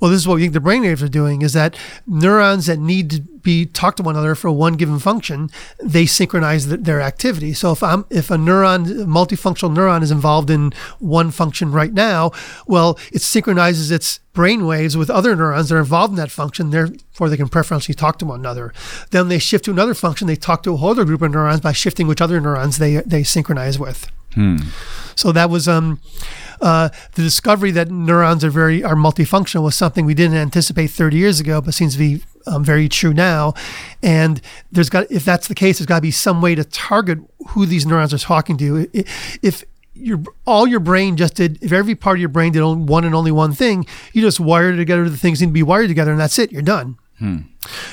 Well, this is what we think the brainwaves are doing: is that neurons that need to be talk to one another for one given function, they synchronize th- their activity. So if I'm if a neuron, multifunctional neuron, is involved in one function right now, well, it synchronizes its brain waves with other neurons that are involved in that function. Therefore, they can preferentially talk to one another. Then they shift to another function. They talk to a whole other group of neurons by shifting which other neurons they they synchronize with. So that was um, uh, the discovery that neurons are very are multifunctional was something we didn't anticipate 30 years ago, but seems to be um, very true now. And there's got if that's the case, there's got to be some way to target who these neurons are talking to. If your all your brain just did, if every part of your brain did on- one and only one thing, you just wired together the things need to be wired together, and that's it. You're done.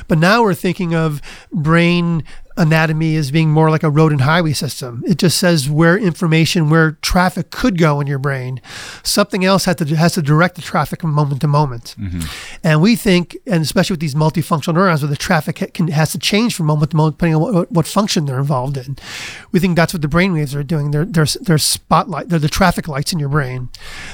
But now we're thinking of brain anatomy as being more like a road and highway system. It just says where information, where traffic could go in your brain. Something else has to has to direct the traffic from moment to moment. Mm-hmm. And we think, and especially with these multifunctional neurons, where the traffic can, has to change from moment to moment depending on what, what function they're involved in. We think that's what the brain waves are doing. They're they're, they're spotlight. They're the traffic lights in your brain.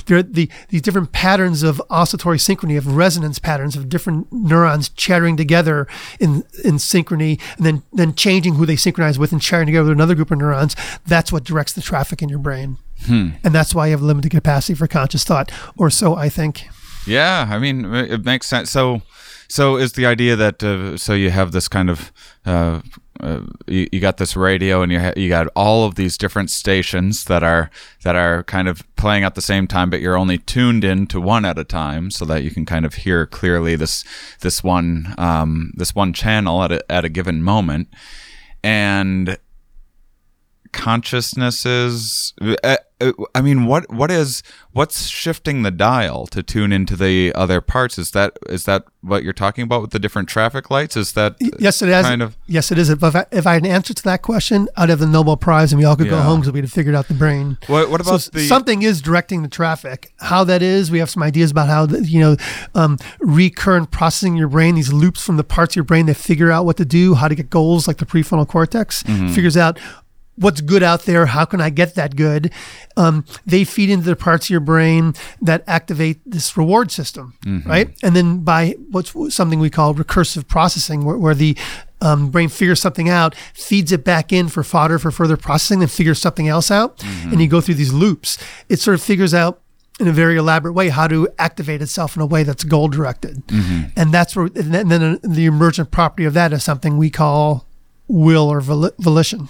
They're the these different patterns of oscillatory synchrony, of resonance patterns of different neurons chattering together in in synchrony, and then then changing who they synchronize with and sharing together with another group of neurons. That's what directs the traffic in your brain, and that's why you have limited capacity for conscious thought, or so I think. Yeah, I mean, it it makes sense. So, so is the idea that uh, so you have this kind of uh, uh, you, you got this radio and you ha- you got all of these different stations that are that are kind of playing at the same time, but you're only tuned in to one at a time, so that you can kind of hear clearly this this one um, this one channel at a, at a given moment, and consciousnesses I mean, what what is what's shifting the dial to tune into the other parts? Is that is that what you're talking about with the different traffic lights? Is that Yes, it is. kind of Yes, it is. If I, if I had an answer to that question, I'd have the Nobel Prize, and we all could go home because we'd have figured out the brain. what, what So about the something is directing the traffic. How that is, we have some ideas about how the, you know um, recurrent processing your brain, these loops from the parts of your brain that figure out what to do, how to get goals, like the prefrontal cortex, Mm-hmm. figures out what's good out there. How can I get that good? Um, they feed into the parts of your brain that activate this reward system, Mm-hmm. right? And then by what's something we call recursive processing, where, where the um, brain figures something out, feeds it back in for fodder for further processing, then figures something else out, Mm-hmm. and you go through these loops. It sort of figures out in a very elaborate way how to activate itself in a way that's goal directed, Mm-hmm. and that's where. And then, the emergent property of that is something we call will or voli- volition.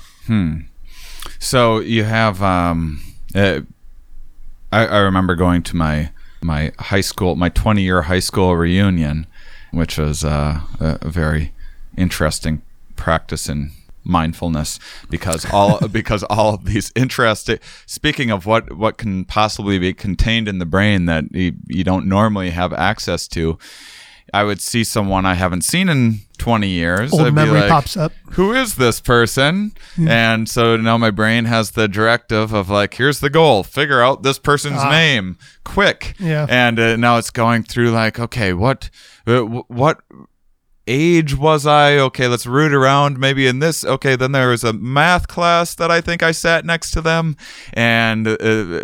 So you have, um, uh, I, I remember going to my my high school, my 20 year high school reunion, which was uh, a, a very interesting practice in mindfulness because all because all of these interesting speaking of what what can possibly be contained in the brain that you, you don't normally have access to i would see someone i haven't seen in 20 years Old I'd be memory like, pops up. who is this person? And so now my brain has the directive of like, here's the goal, figure out this person's name quick. Yeah. And uh, now it's going through like, okay, what, uh, what age was I? Okay, let's root around maybe in this. Okay, then there was a math class that I think I sat next to them, and uh,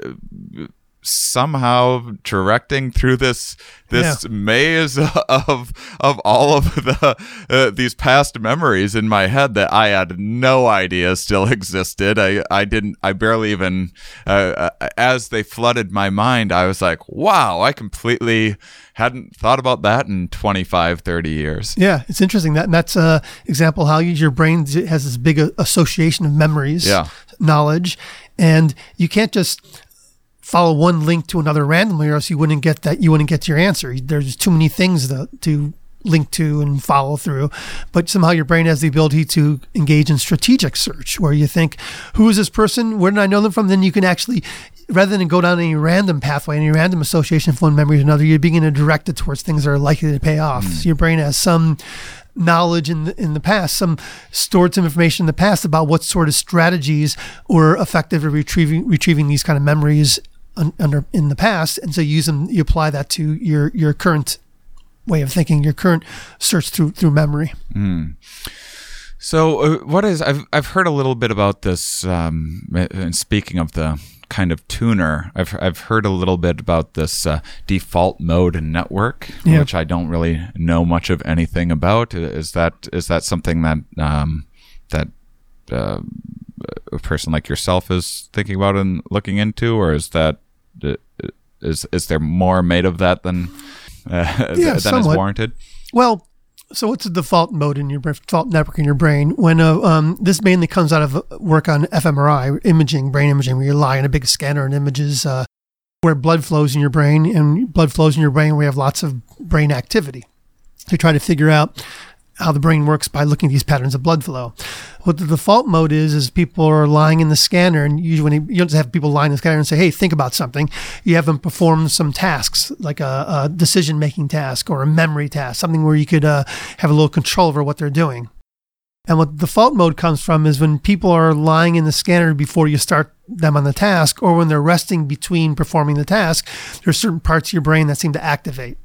somehow directing through this this Yeah. maze of of all of the uh, these past memories in my head that I had no idea still existed. I I didn't. I barely even uh, uh, as they flooded my mind. I was like, wow, I completely hadn't thought about that in 25 30 years Yeah, it's interesting that and that's a example how your brain has this big association of memories, Yeah. knowledge, and you can't just follow one link to another randomly, or else you wouldn't get that. You wouldn't get to your answer. There's too many things to, to link to and follow through. But somehow your brain has the ability to engage in strategic search, where you think, "Who is this person? Where did I know them from?" Then you can actually. Rather than go down any random pathway, any random association from one memory to another, you're begin to direct it towards things that are likely to pay off. So your brain has some knowledge in the, in the past, some stored some information in the past about what sort of strategies were effective at retrieving retrieving these kind of memories un, under in the past, and so you use them. You apply that to your your current way of thinking, your current search through through memory. So, uh, what is I've I've heard a little bit about this. Um, and speaking of the kind of tuner, I've I've heard a little bit about this uh, default mode and network, Yeah. which I don't really know much of anything about. Is that is that something that um, that uh, a person like yourself is thinking about and looking into, or is that uh, is is there more made of that than uh, Yeah, than is warranted? Well, so what's the default mode in your brain- default network in your brain? When uh, um, this mainly comes out of uh, work on fMRI imaging, brain imaging, where you lie in a big scanner and images uh, where blood flows in your brain, and blood flows in your brain. where We have lots of brain activity. to try to figure out how the brain works by looking at these patterns of blood flow. What the default mode is is people are lying in the scanner, and usually you, don't just have people lying in the scanner and say, "Hey, think about something." You have them perform some tasks, like a, a decision-making task or a memory task, something where you could uh, have a little control over what they're doing. And what default mode comes from is when people are lying in the scanner before you start them on the task, or when they're resting between performing the task. There's certain parts of your brain that seem to activate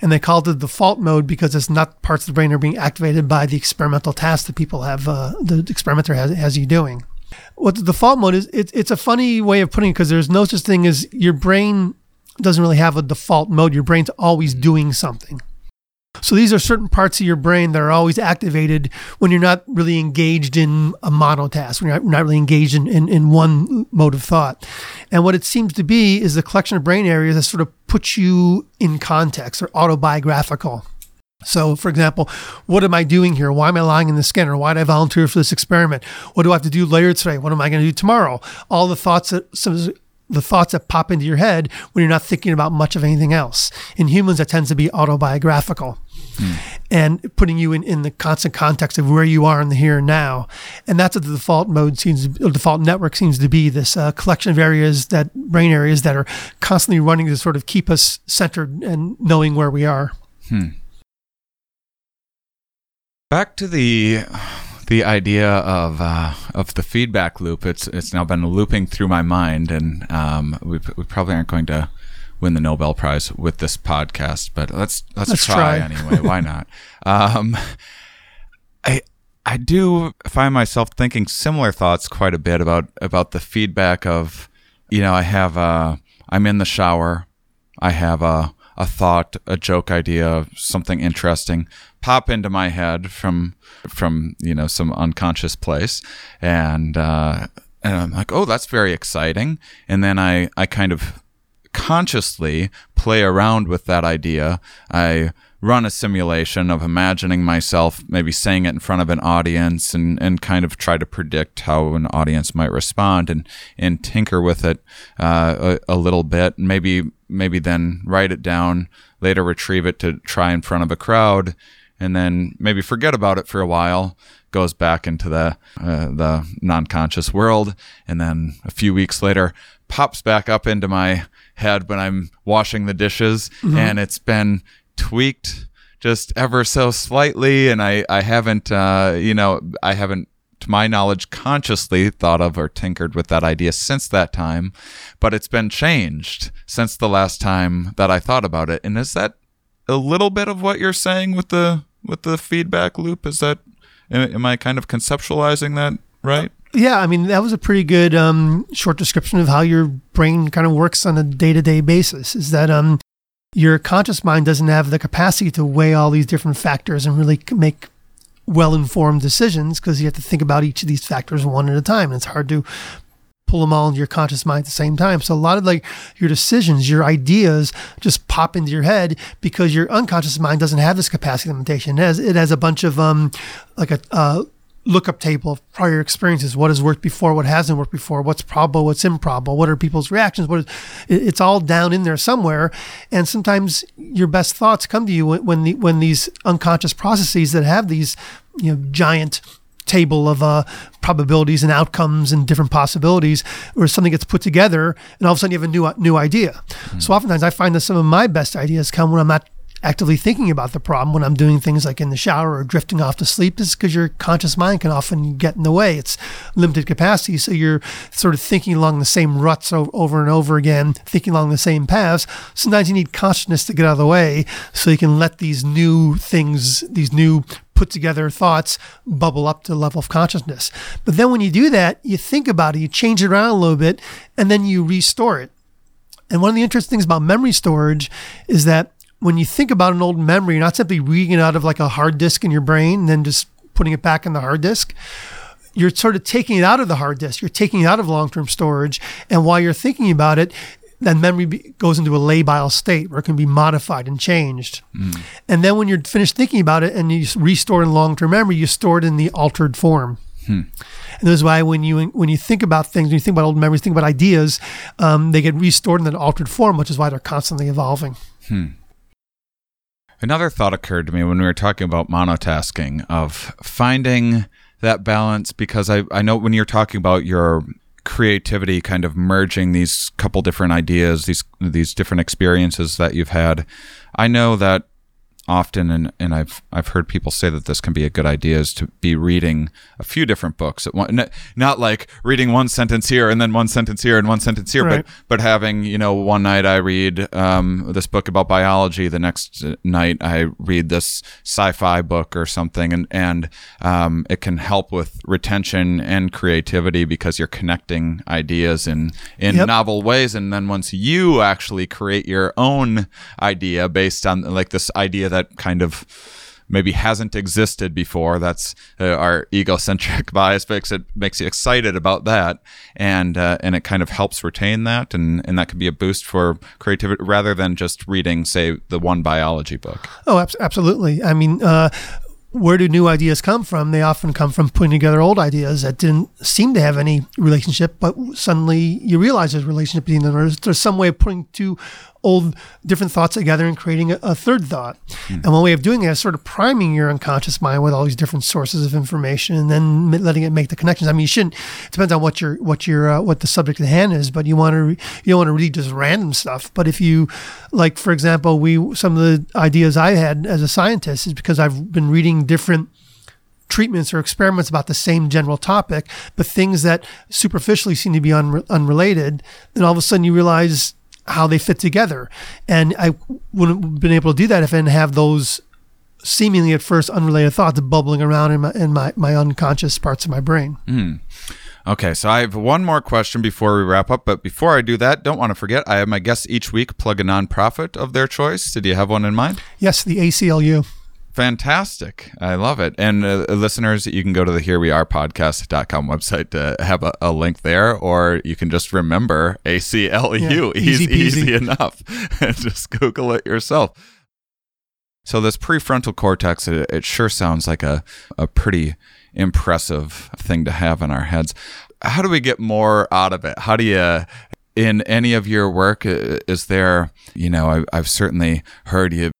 and they called it the default mode because it's not parts of the brain are being activated by the experimental task that people have uh, the experimenter has, has you doing. What the default mode is it, it's a funny way of putting it because there's no such thing as your brain doesn't really have a default mode. Your brain's always doing something so these are certain parts of your brain that are always activated when you're not really engaged in a monotask, when you're not, really engaged in, in, in one mode of thought. And what it seems to be is a collection of brain areas that sort of puts you in context or autobiographical. So, for example, what am I doing here? Why am I lying in the scanner? Why did I volunteer for this experiment? What do I have to do later today? What am I going to do tomorrow? All the thoughts that some the thoughts that pop into your head when you're not thinking about much of anything else. In humans, that tends to be autobiographical. And putting you in, in the constant context of where you are in the here and now. And that's what the default mode seems, or default network seems to be this uh, collection of areas that brain areas that are constantly running to sort of keep us centered and knowing where we are. Back to the the idea of uh, of the feedback loop. It's it's now been looping through my mind, and um, we we probably aren't going to win the Nobel Prize with this podcast, but let's let's, Let's try, try. anyway. Why not? Um, I I do find myself thinking similar thoughts quite a bit about about the feedback of, you know, I have a I'm in the shower, I have a a thought, a joke idea, something interesting pop into my head from from you know some unconscious place, and uh, and I'm like, oh, that's very exciting, and then I I kind of consciously play around with that idea. I run a simulation of imagining myself maybe saying it in front of an audience and, and kind of try to predict how an audience might respond and, and tinker with it uh, a, a little bit. Maybe maybe then write it down, later retrieve it to try in front of a crowd, and then maybe forget about it for a while goes back into the uh, the non-conscious world and then a few weeks later pops back up into my head when I'm washing the dishes and it's been tweaked just ever so slightly and I I haven't uh, you know I haven't to my knowledge consciously thought of or tinkered with that idea since that time but it's been changed since the last time that I thought about it. And is that a little bit of what you're saying with the with the feedback loop? Is that am I kind of conceptualizing that right Yeah, I mean that was a pretty good um, short description of how your brain kind of works on a day-to-day basis. Is that um, your conscious mind doesn't have the capacity to weigh all these different factors and really make well-informed decisions because you have to think about each of these factors one at a time, and it's hard to pull them all into your conscious mind at the same time. So a lot of like your decisions, your ideas just pop into your head because your unconscious mind doesn't have this capacity limitation. It has, it has a bunch of um, like a uh, lookup table of prior experiences. What has worked before? What hasn't worked before? What's probable? What's improbable? What are people's reactions? What is, it's all down in there somewhere. And sometimes your best thoughts come to you when, when the when these unconscious processes that have these you know giant table of uh, probabilities and outcomes and different possibilities, or something gets put together, and all of a sudden you have a new new idea. So oftentimes I find that some of my best ideas come when I'm not actively thinking about the problem when I'm doing things like in the shower or drifting off to sleep is because your conscious mind can often get in the way. It's limited capacity. So you're sort of thinking along the same ruts over and over again, thinking along the same paths. Sometimes you need consciousness to get out of the way so you can let these new things, these new put together thoughts bubble up to the level of consciousness. But then when you do that, you think about it, you change it around a little bit, and then you restore it. And one of the interesting things about memory storage is that when you think about an old memory, you're not simply reading it out of like a hard disk in your brain and then just putting it back in the hard disk. You're sort of taking it out of the hard disk. You're taking it out of long-term storage, and while you're thinking about it, that memory goes into a labile state where it can be modified and changed. Hmm. And then when you're finished thinking about it and you restore it in long-term memory, you store it in the altered form. Hmm. And this is why when you when you think about things, when you think about old memories, think about ideas, um, they get restored in an altered form, which is why they're constantly evolving. Hmm. Another thought occurred to me when we were talking about monotasking of finding that balance because I, I know when you're talking about your creativity kind of merging these couple different ideas, these these different experiences that you've had, I know that often and, and I've I've heard people say that this can be a good idea is to be reading a few different books at one not like reading one sentence here and then one sentence here and one sentence here Right. but but having you know one night I read um, this book about biology the next night I read this sci-fi book or something and and um, it can help with retention and creativity because you're connecting ideas in in Yep. novel ways and then once you actually create your own idea based on like this idea that kind of maybe hasn't existed before that's uh, our egocentric bias makes it makes you excited about that and uh, and it kind of helps retain that and and that could be a boost for creativity rather than just reading say the one biology book Oh, abs- absolutely. I mean, uh, where do new ideas come from? They often come from putting together old ideas that didn't seem to have any relationship, but suddenly you realize there's a relationship between them. There's some way of putting two old different thoughts together and creating a, a third thought. And one way of doing it is sort of priming your unconscious mind with all these different sources of information and then letting it make the connections. I mean, you shouldn't. It depends on what your what your uh, what the subject at hand is, but you want to re- you don't want to read just random stuff. But if you like, for example, we some of the ideas I had as a scientist is because I've been reading different treatments or experiments about the same general topic, but things that superficially seem to be unre- unrelated, then all of a sudden you realize how they fit together. And I wouldn't have been able to do that if I didn't have those seemingly at first unrelated thoughts bubbling around in my in my, my unconscious parts of my brain. Hmm. Okay, so I have one more question before we wrap up. But before I do that, don't want to forget, I have my guests each week plug a nonprofit of their choice. Did you have one in mind? Yes, the ACLU. Fantastic. I love it. And uh, listeners, you can go to the here we are podcast.com website to have a, a link there, or you can just remember ACLU. Yeah, easy, easy easy, enough. and just Google it yourself. So, this prefrontal cortex, it, it sure sounds like a, a pretty impressive thing to have in our heads. How do we get more out of it? How do you in any of your work is there you know I, i've certainly heard you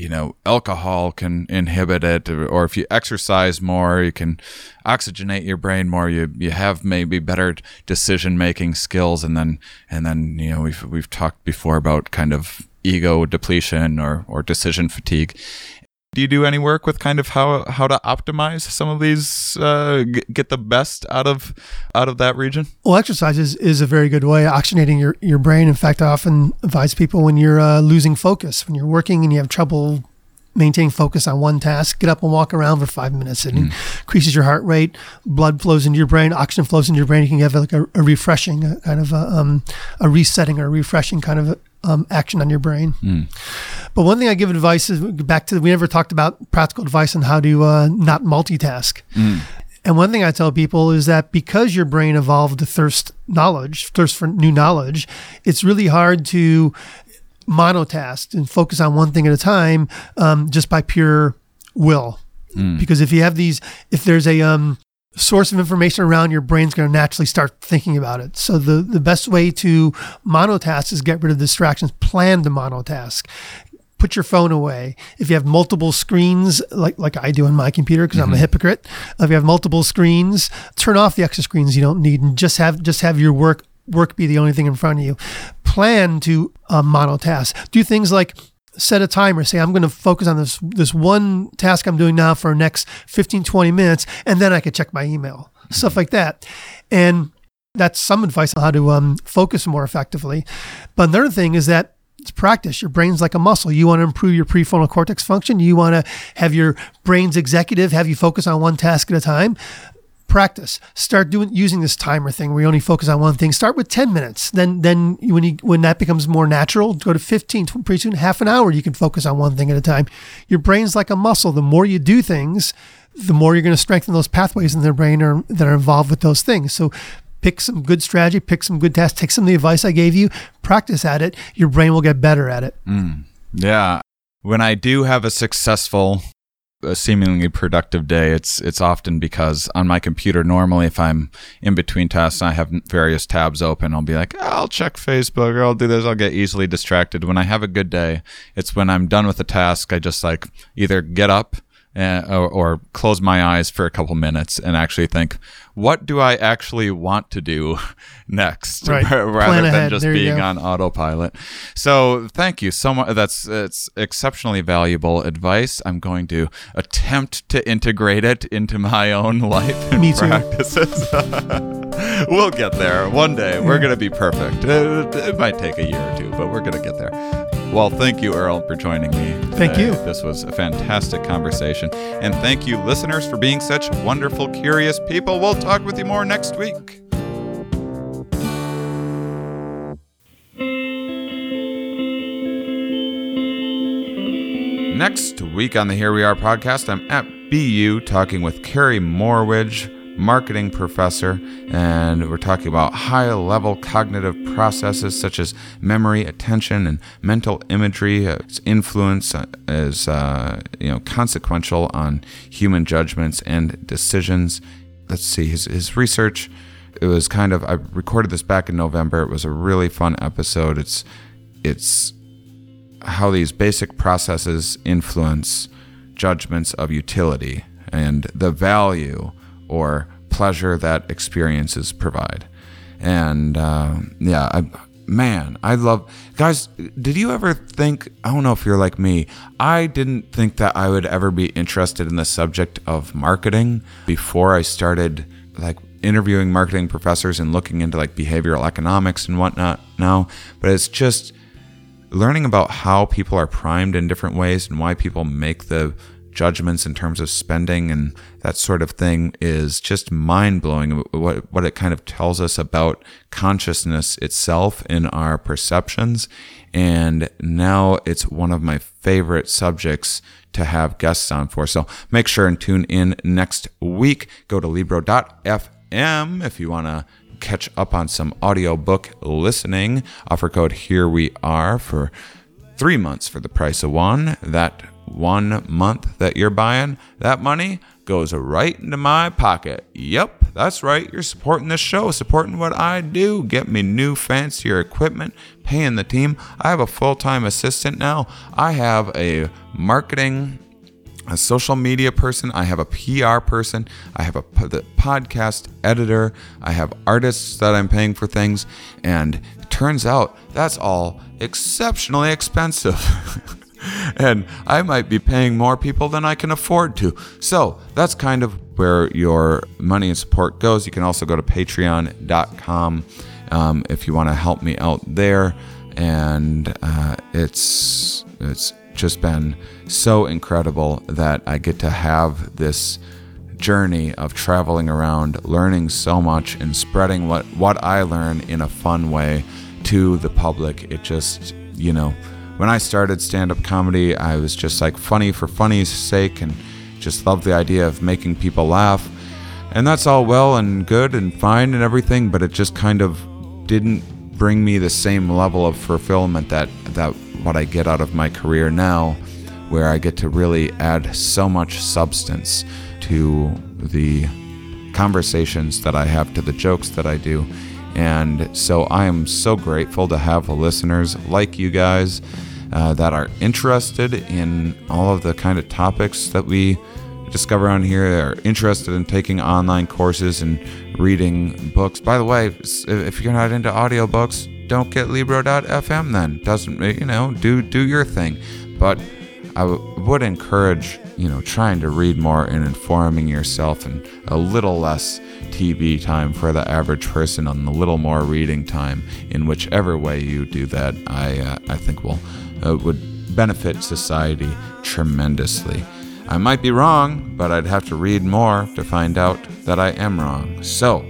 you know alcohol can inhibit it or, if you exercise more you can oxygenate your brain more. You you have maybe better decision making skills and then and then you know we've we've talked before about kind of ego depletion or or decision fatigue do you do any work with kind of how how to optimize some of these uh, g- get the best out of out of that region Well, exercise is, is a very good way oxygenating your, your brain. In fact, I often advise people when you're uh, losing focus, when you're working and you have trouble maintaining focus on one task, get up and walk around for five minutes. It increases your heart rate, blood flows into your brain, oxygen flows into your brain. You can have like a, a refreshing, a kind of a, um, a resetting or a refreshing kind of um, action on your brain. But one thing I give advice is back to we never talked about practical advice on how to uh, not multitask. And one thing I tell people is that because your brain evolved to thirst knowledge, thirst for new knowledge, it's really hard to monotask and focus on one thing at a time um, just by pure will. Because if you have these, if there's a um, source of information around, your brain's going to naturally start thinking about it. So the the best way to monotask is get rid of distractions. Plan to monotask put your phone away. If you have multiple screens, like like I do on my computer, because I'm a hypocrite, if you have multiple screens, turn off the extra screens you don't need, and just have just have your work work be the only thing in front of you. Plan to uh, monotask. Do things like set a timer say i'm going to focus on this this one task i'm doing now for the next 15 20 minutes and then i could check my email stuff like that and that's some advice on how to um, focus more effectively but another thing is that it's practice. Your brain's like a muscle. You want to improve your prefrontal cortex function. You want to have your brain's executive have you focus on one task at a time. Practice. Start doing using this timer thing where you only focus on one thing. Start with ten minutes. Then then when you when that becomes more natural, go to 15, pretty soon half an hour. You can focus on one thing at a time. Your brain's like a muscle. The more you do things, the more you're going to strengthen those pathways in the brain are, that are involved with those things. So pick some good strategy, pick some good tasks, take some of the advice I gave you, practice at it. Your brain will get better at it. Mm. Yeah. When I do have a successful, a seemingly productive day, it's it's often because on my computer normally if I'm in between tasks and I have various tabs open, I'll be like, I'll check Facebook or I'll do this, I'll get easily distracted. When I have a good day, it's when I'm done with the task, I just like either get up uh, or, or close my eyes for a couple minutes and actually think, what do I actually want to do next, Right. rather Plan than ahead. just There being on autopilot. So thank you so much. That's it's exceptionally valuable advice. I'm going to attempt to integrate it into my own life and Me practices. we'll get there one day. We're gonna be perfect. It, it might take a year or two, but we're gonna get there. Well, thank you, Earl, for joining me. Thank you. This was a fantastic conversation. And thank you, listeners, for being such wonderful, curious people. We'll talk with you more next week. Next week on the Here We Are podcast, I'm at BU talking with Carey Morewedge, marketing professor, and we're talking about high level cognitive processes such as memory, attention, and mental imagery. Its influence uh, is uh, you know consequential on human judgments and decisions. Let's see his his research. It was kind of I recorded this back in November. It was a really fun episode. It's it's how these basic processes influence judgments of utility and the value or pleasure that experiences provide. And uh, yeah, I, man, I love guys. Did you ever think? I don't know if you're like me. I didn't think that I would ever be interested in the subject of marketing before I started like interviewing marketing professors and looking into like behavioral economics and whatnot now. But it's just learning about how people are primed in different ways and why people make the judgments in terms of spending and that sort of thing is just mind blowing. What, what it kind of tells us about consciousness itself in our perceptions. And now it's one of my favorite subjects to have guests on for. So make sure and tune in next week. Go to Libro.fm if you want to catch up on some audiobook listening. Offer code Here We Are for three months for the price of one. That one month that you're buying, that money goes right into my pocket. Yep, that's right. You're supporting this show, supporting what I do. Get me new, fancier equipment, paying the team. I have a full time assistant now. I have a marketing a social media person, I have a PR person, I have a podcast editor, I have artists that I'm paying for things, and turns out that's all exceptionally expensive. and I might be paying more people than I can afford to. So that's kind of where your money and support goes. You can also go to patreon.com um, if you want to help me out there. And uh, it's it's just been so incredible that I get to have this journey of traveling around, learning so much, and spreading what, what I learn in a fun way to the public. It just, you know, when I started stand up comedy, I was just like funny for funny's sake and just loved the idea of making people laugh. And that's all well and good and fine and everything, but it just kind of didn't bring me the same level of fulfillment that, that what I get out of my career now, where I get to really add so much substance to the conversations that I have, to the jokes that I do. And so I am so grateful to have listeners like you guys uh, that are interested in all of the kind of topics that we discover on here are interested in taking online courses and reading books. By the way, if you're not into audiobooks, don't get libro.fm then. Doesn't you know, do do your thing. But I w- would encourage, you know, trying to read more and informing yourself and a little less TV time for the average person and a little more reading time in whichever way you do that. I uh, I think will uh, would benefit society tremendously. I might be wrong, but I'd have to read more to find out that I am wrong. So,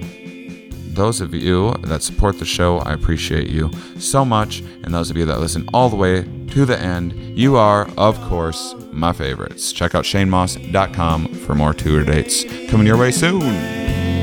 those of you that support the show, I appreciate you so much. And those of you that listen all the way to the end, you are, of course, my favorites. Check out shanemauss.com for more tour dates coming your way soon.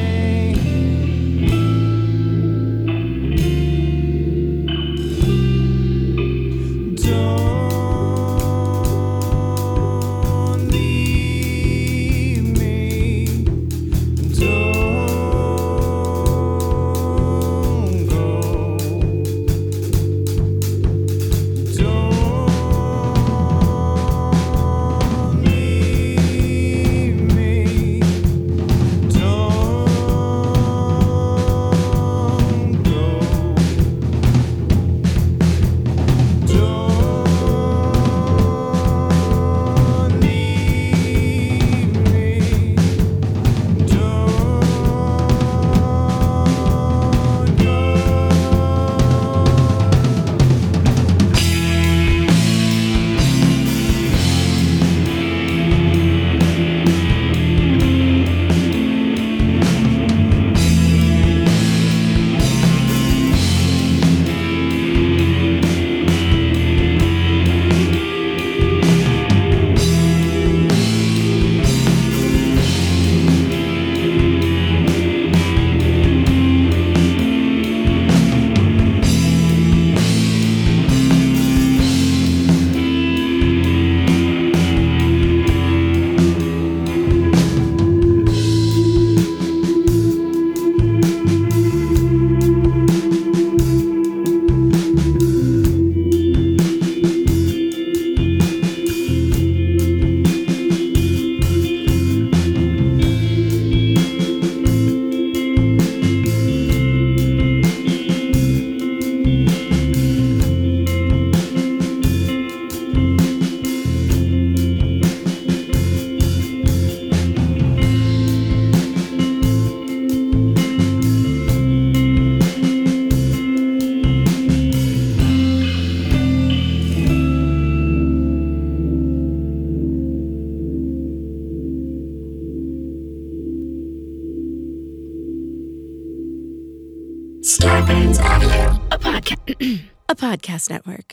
Podcast network.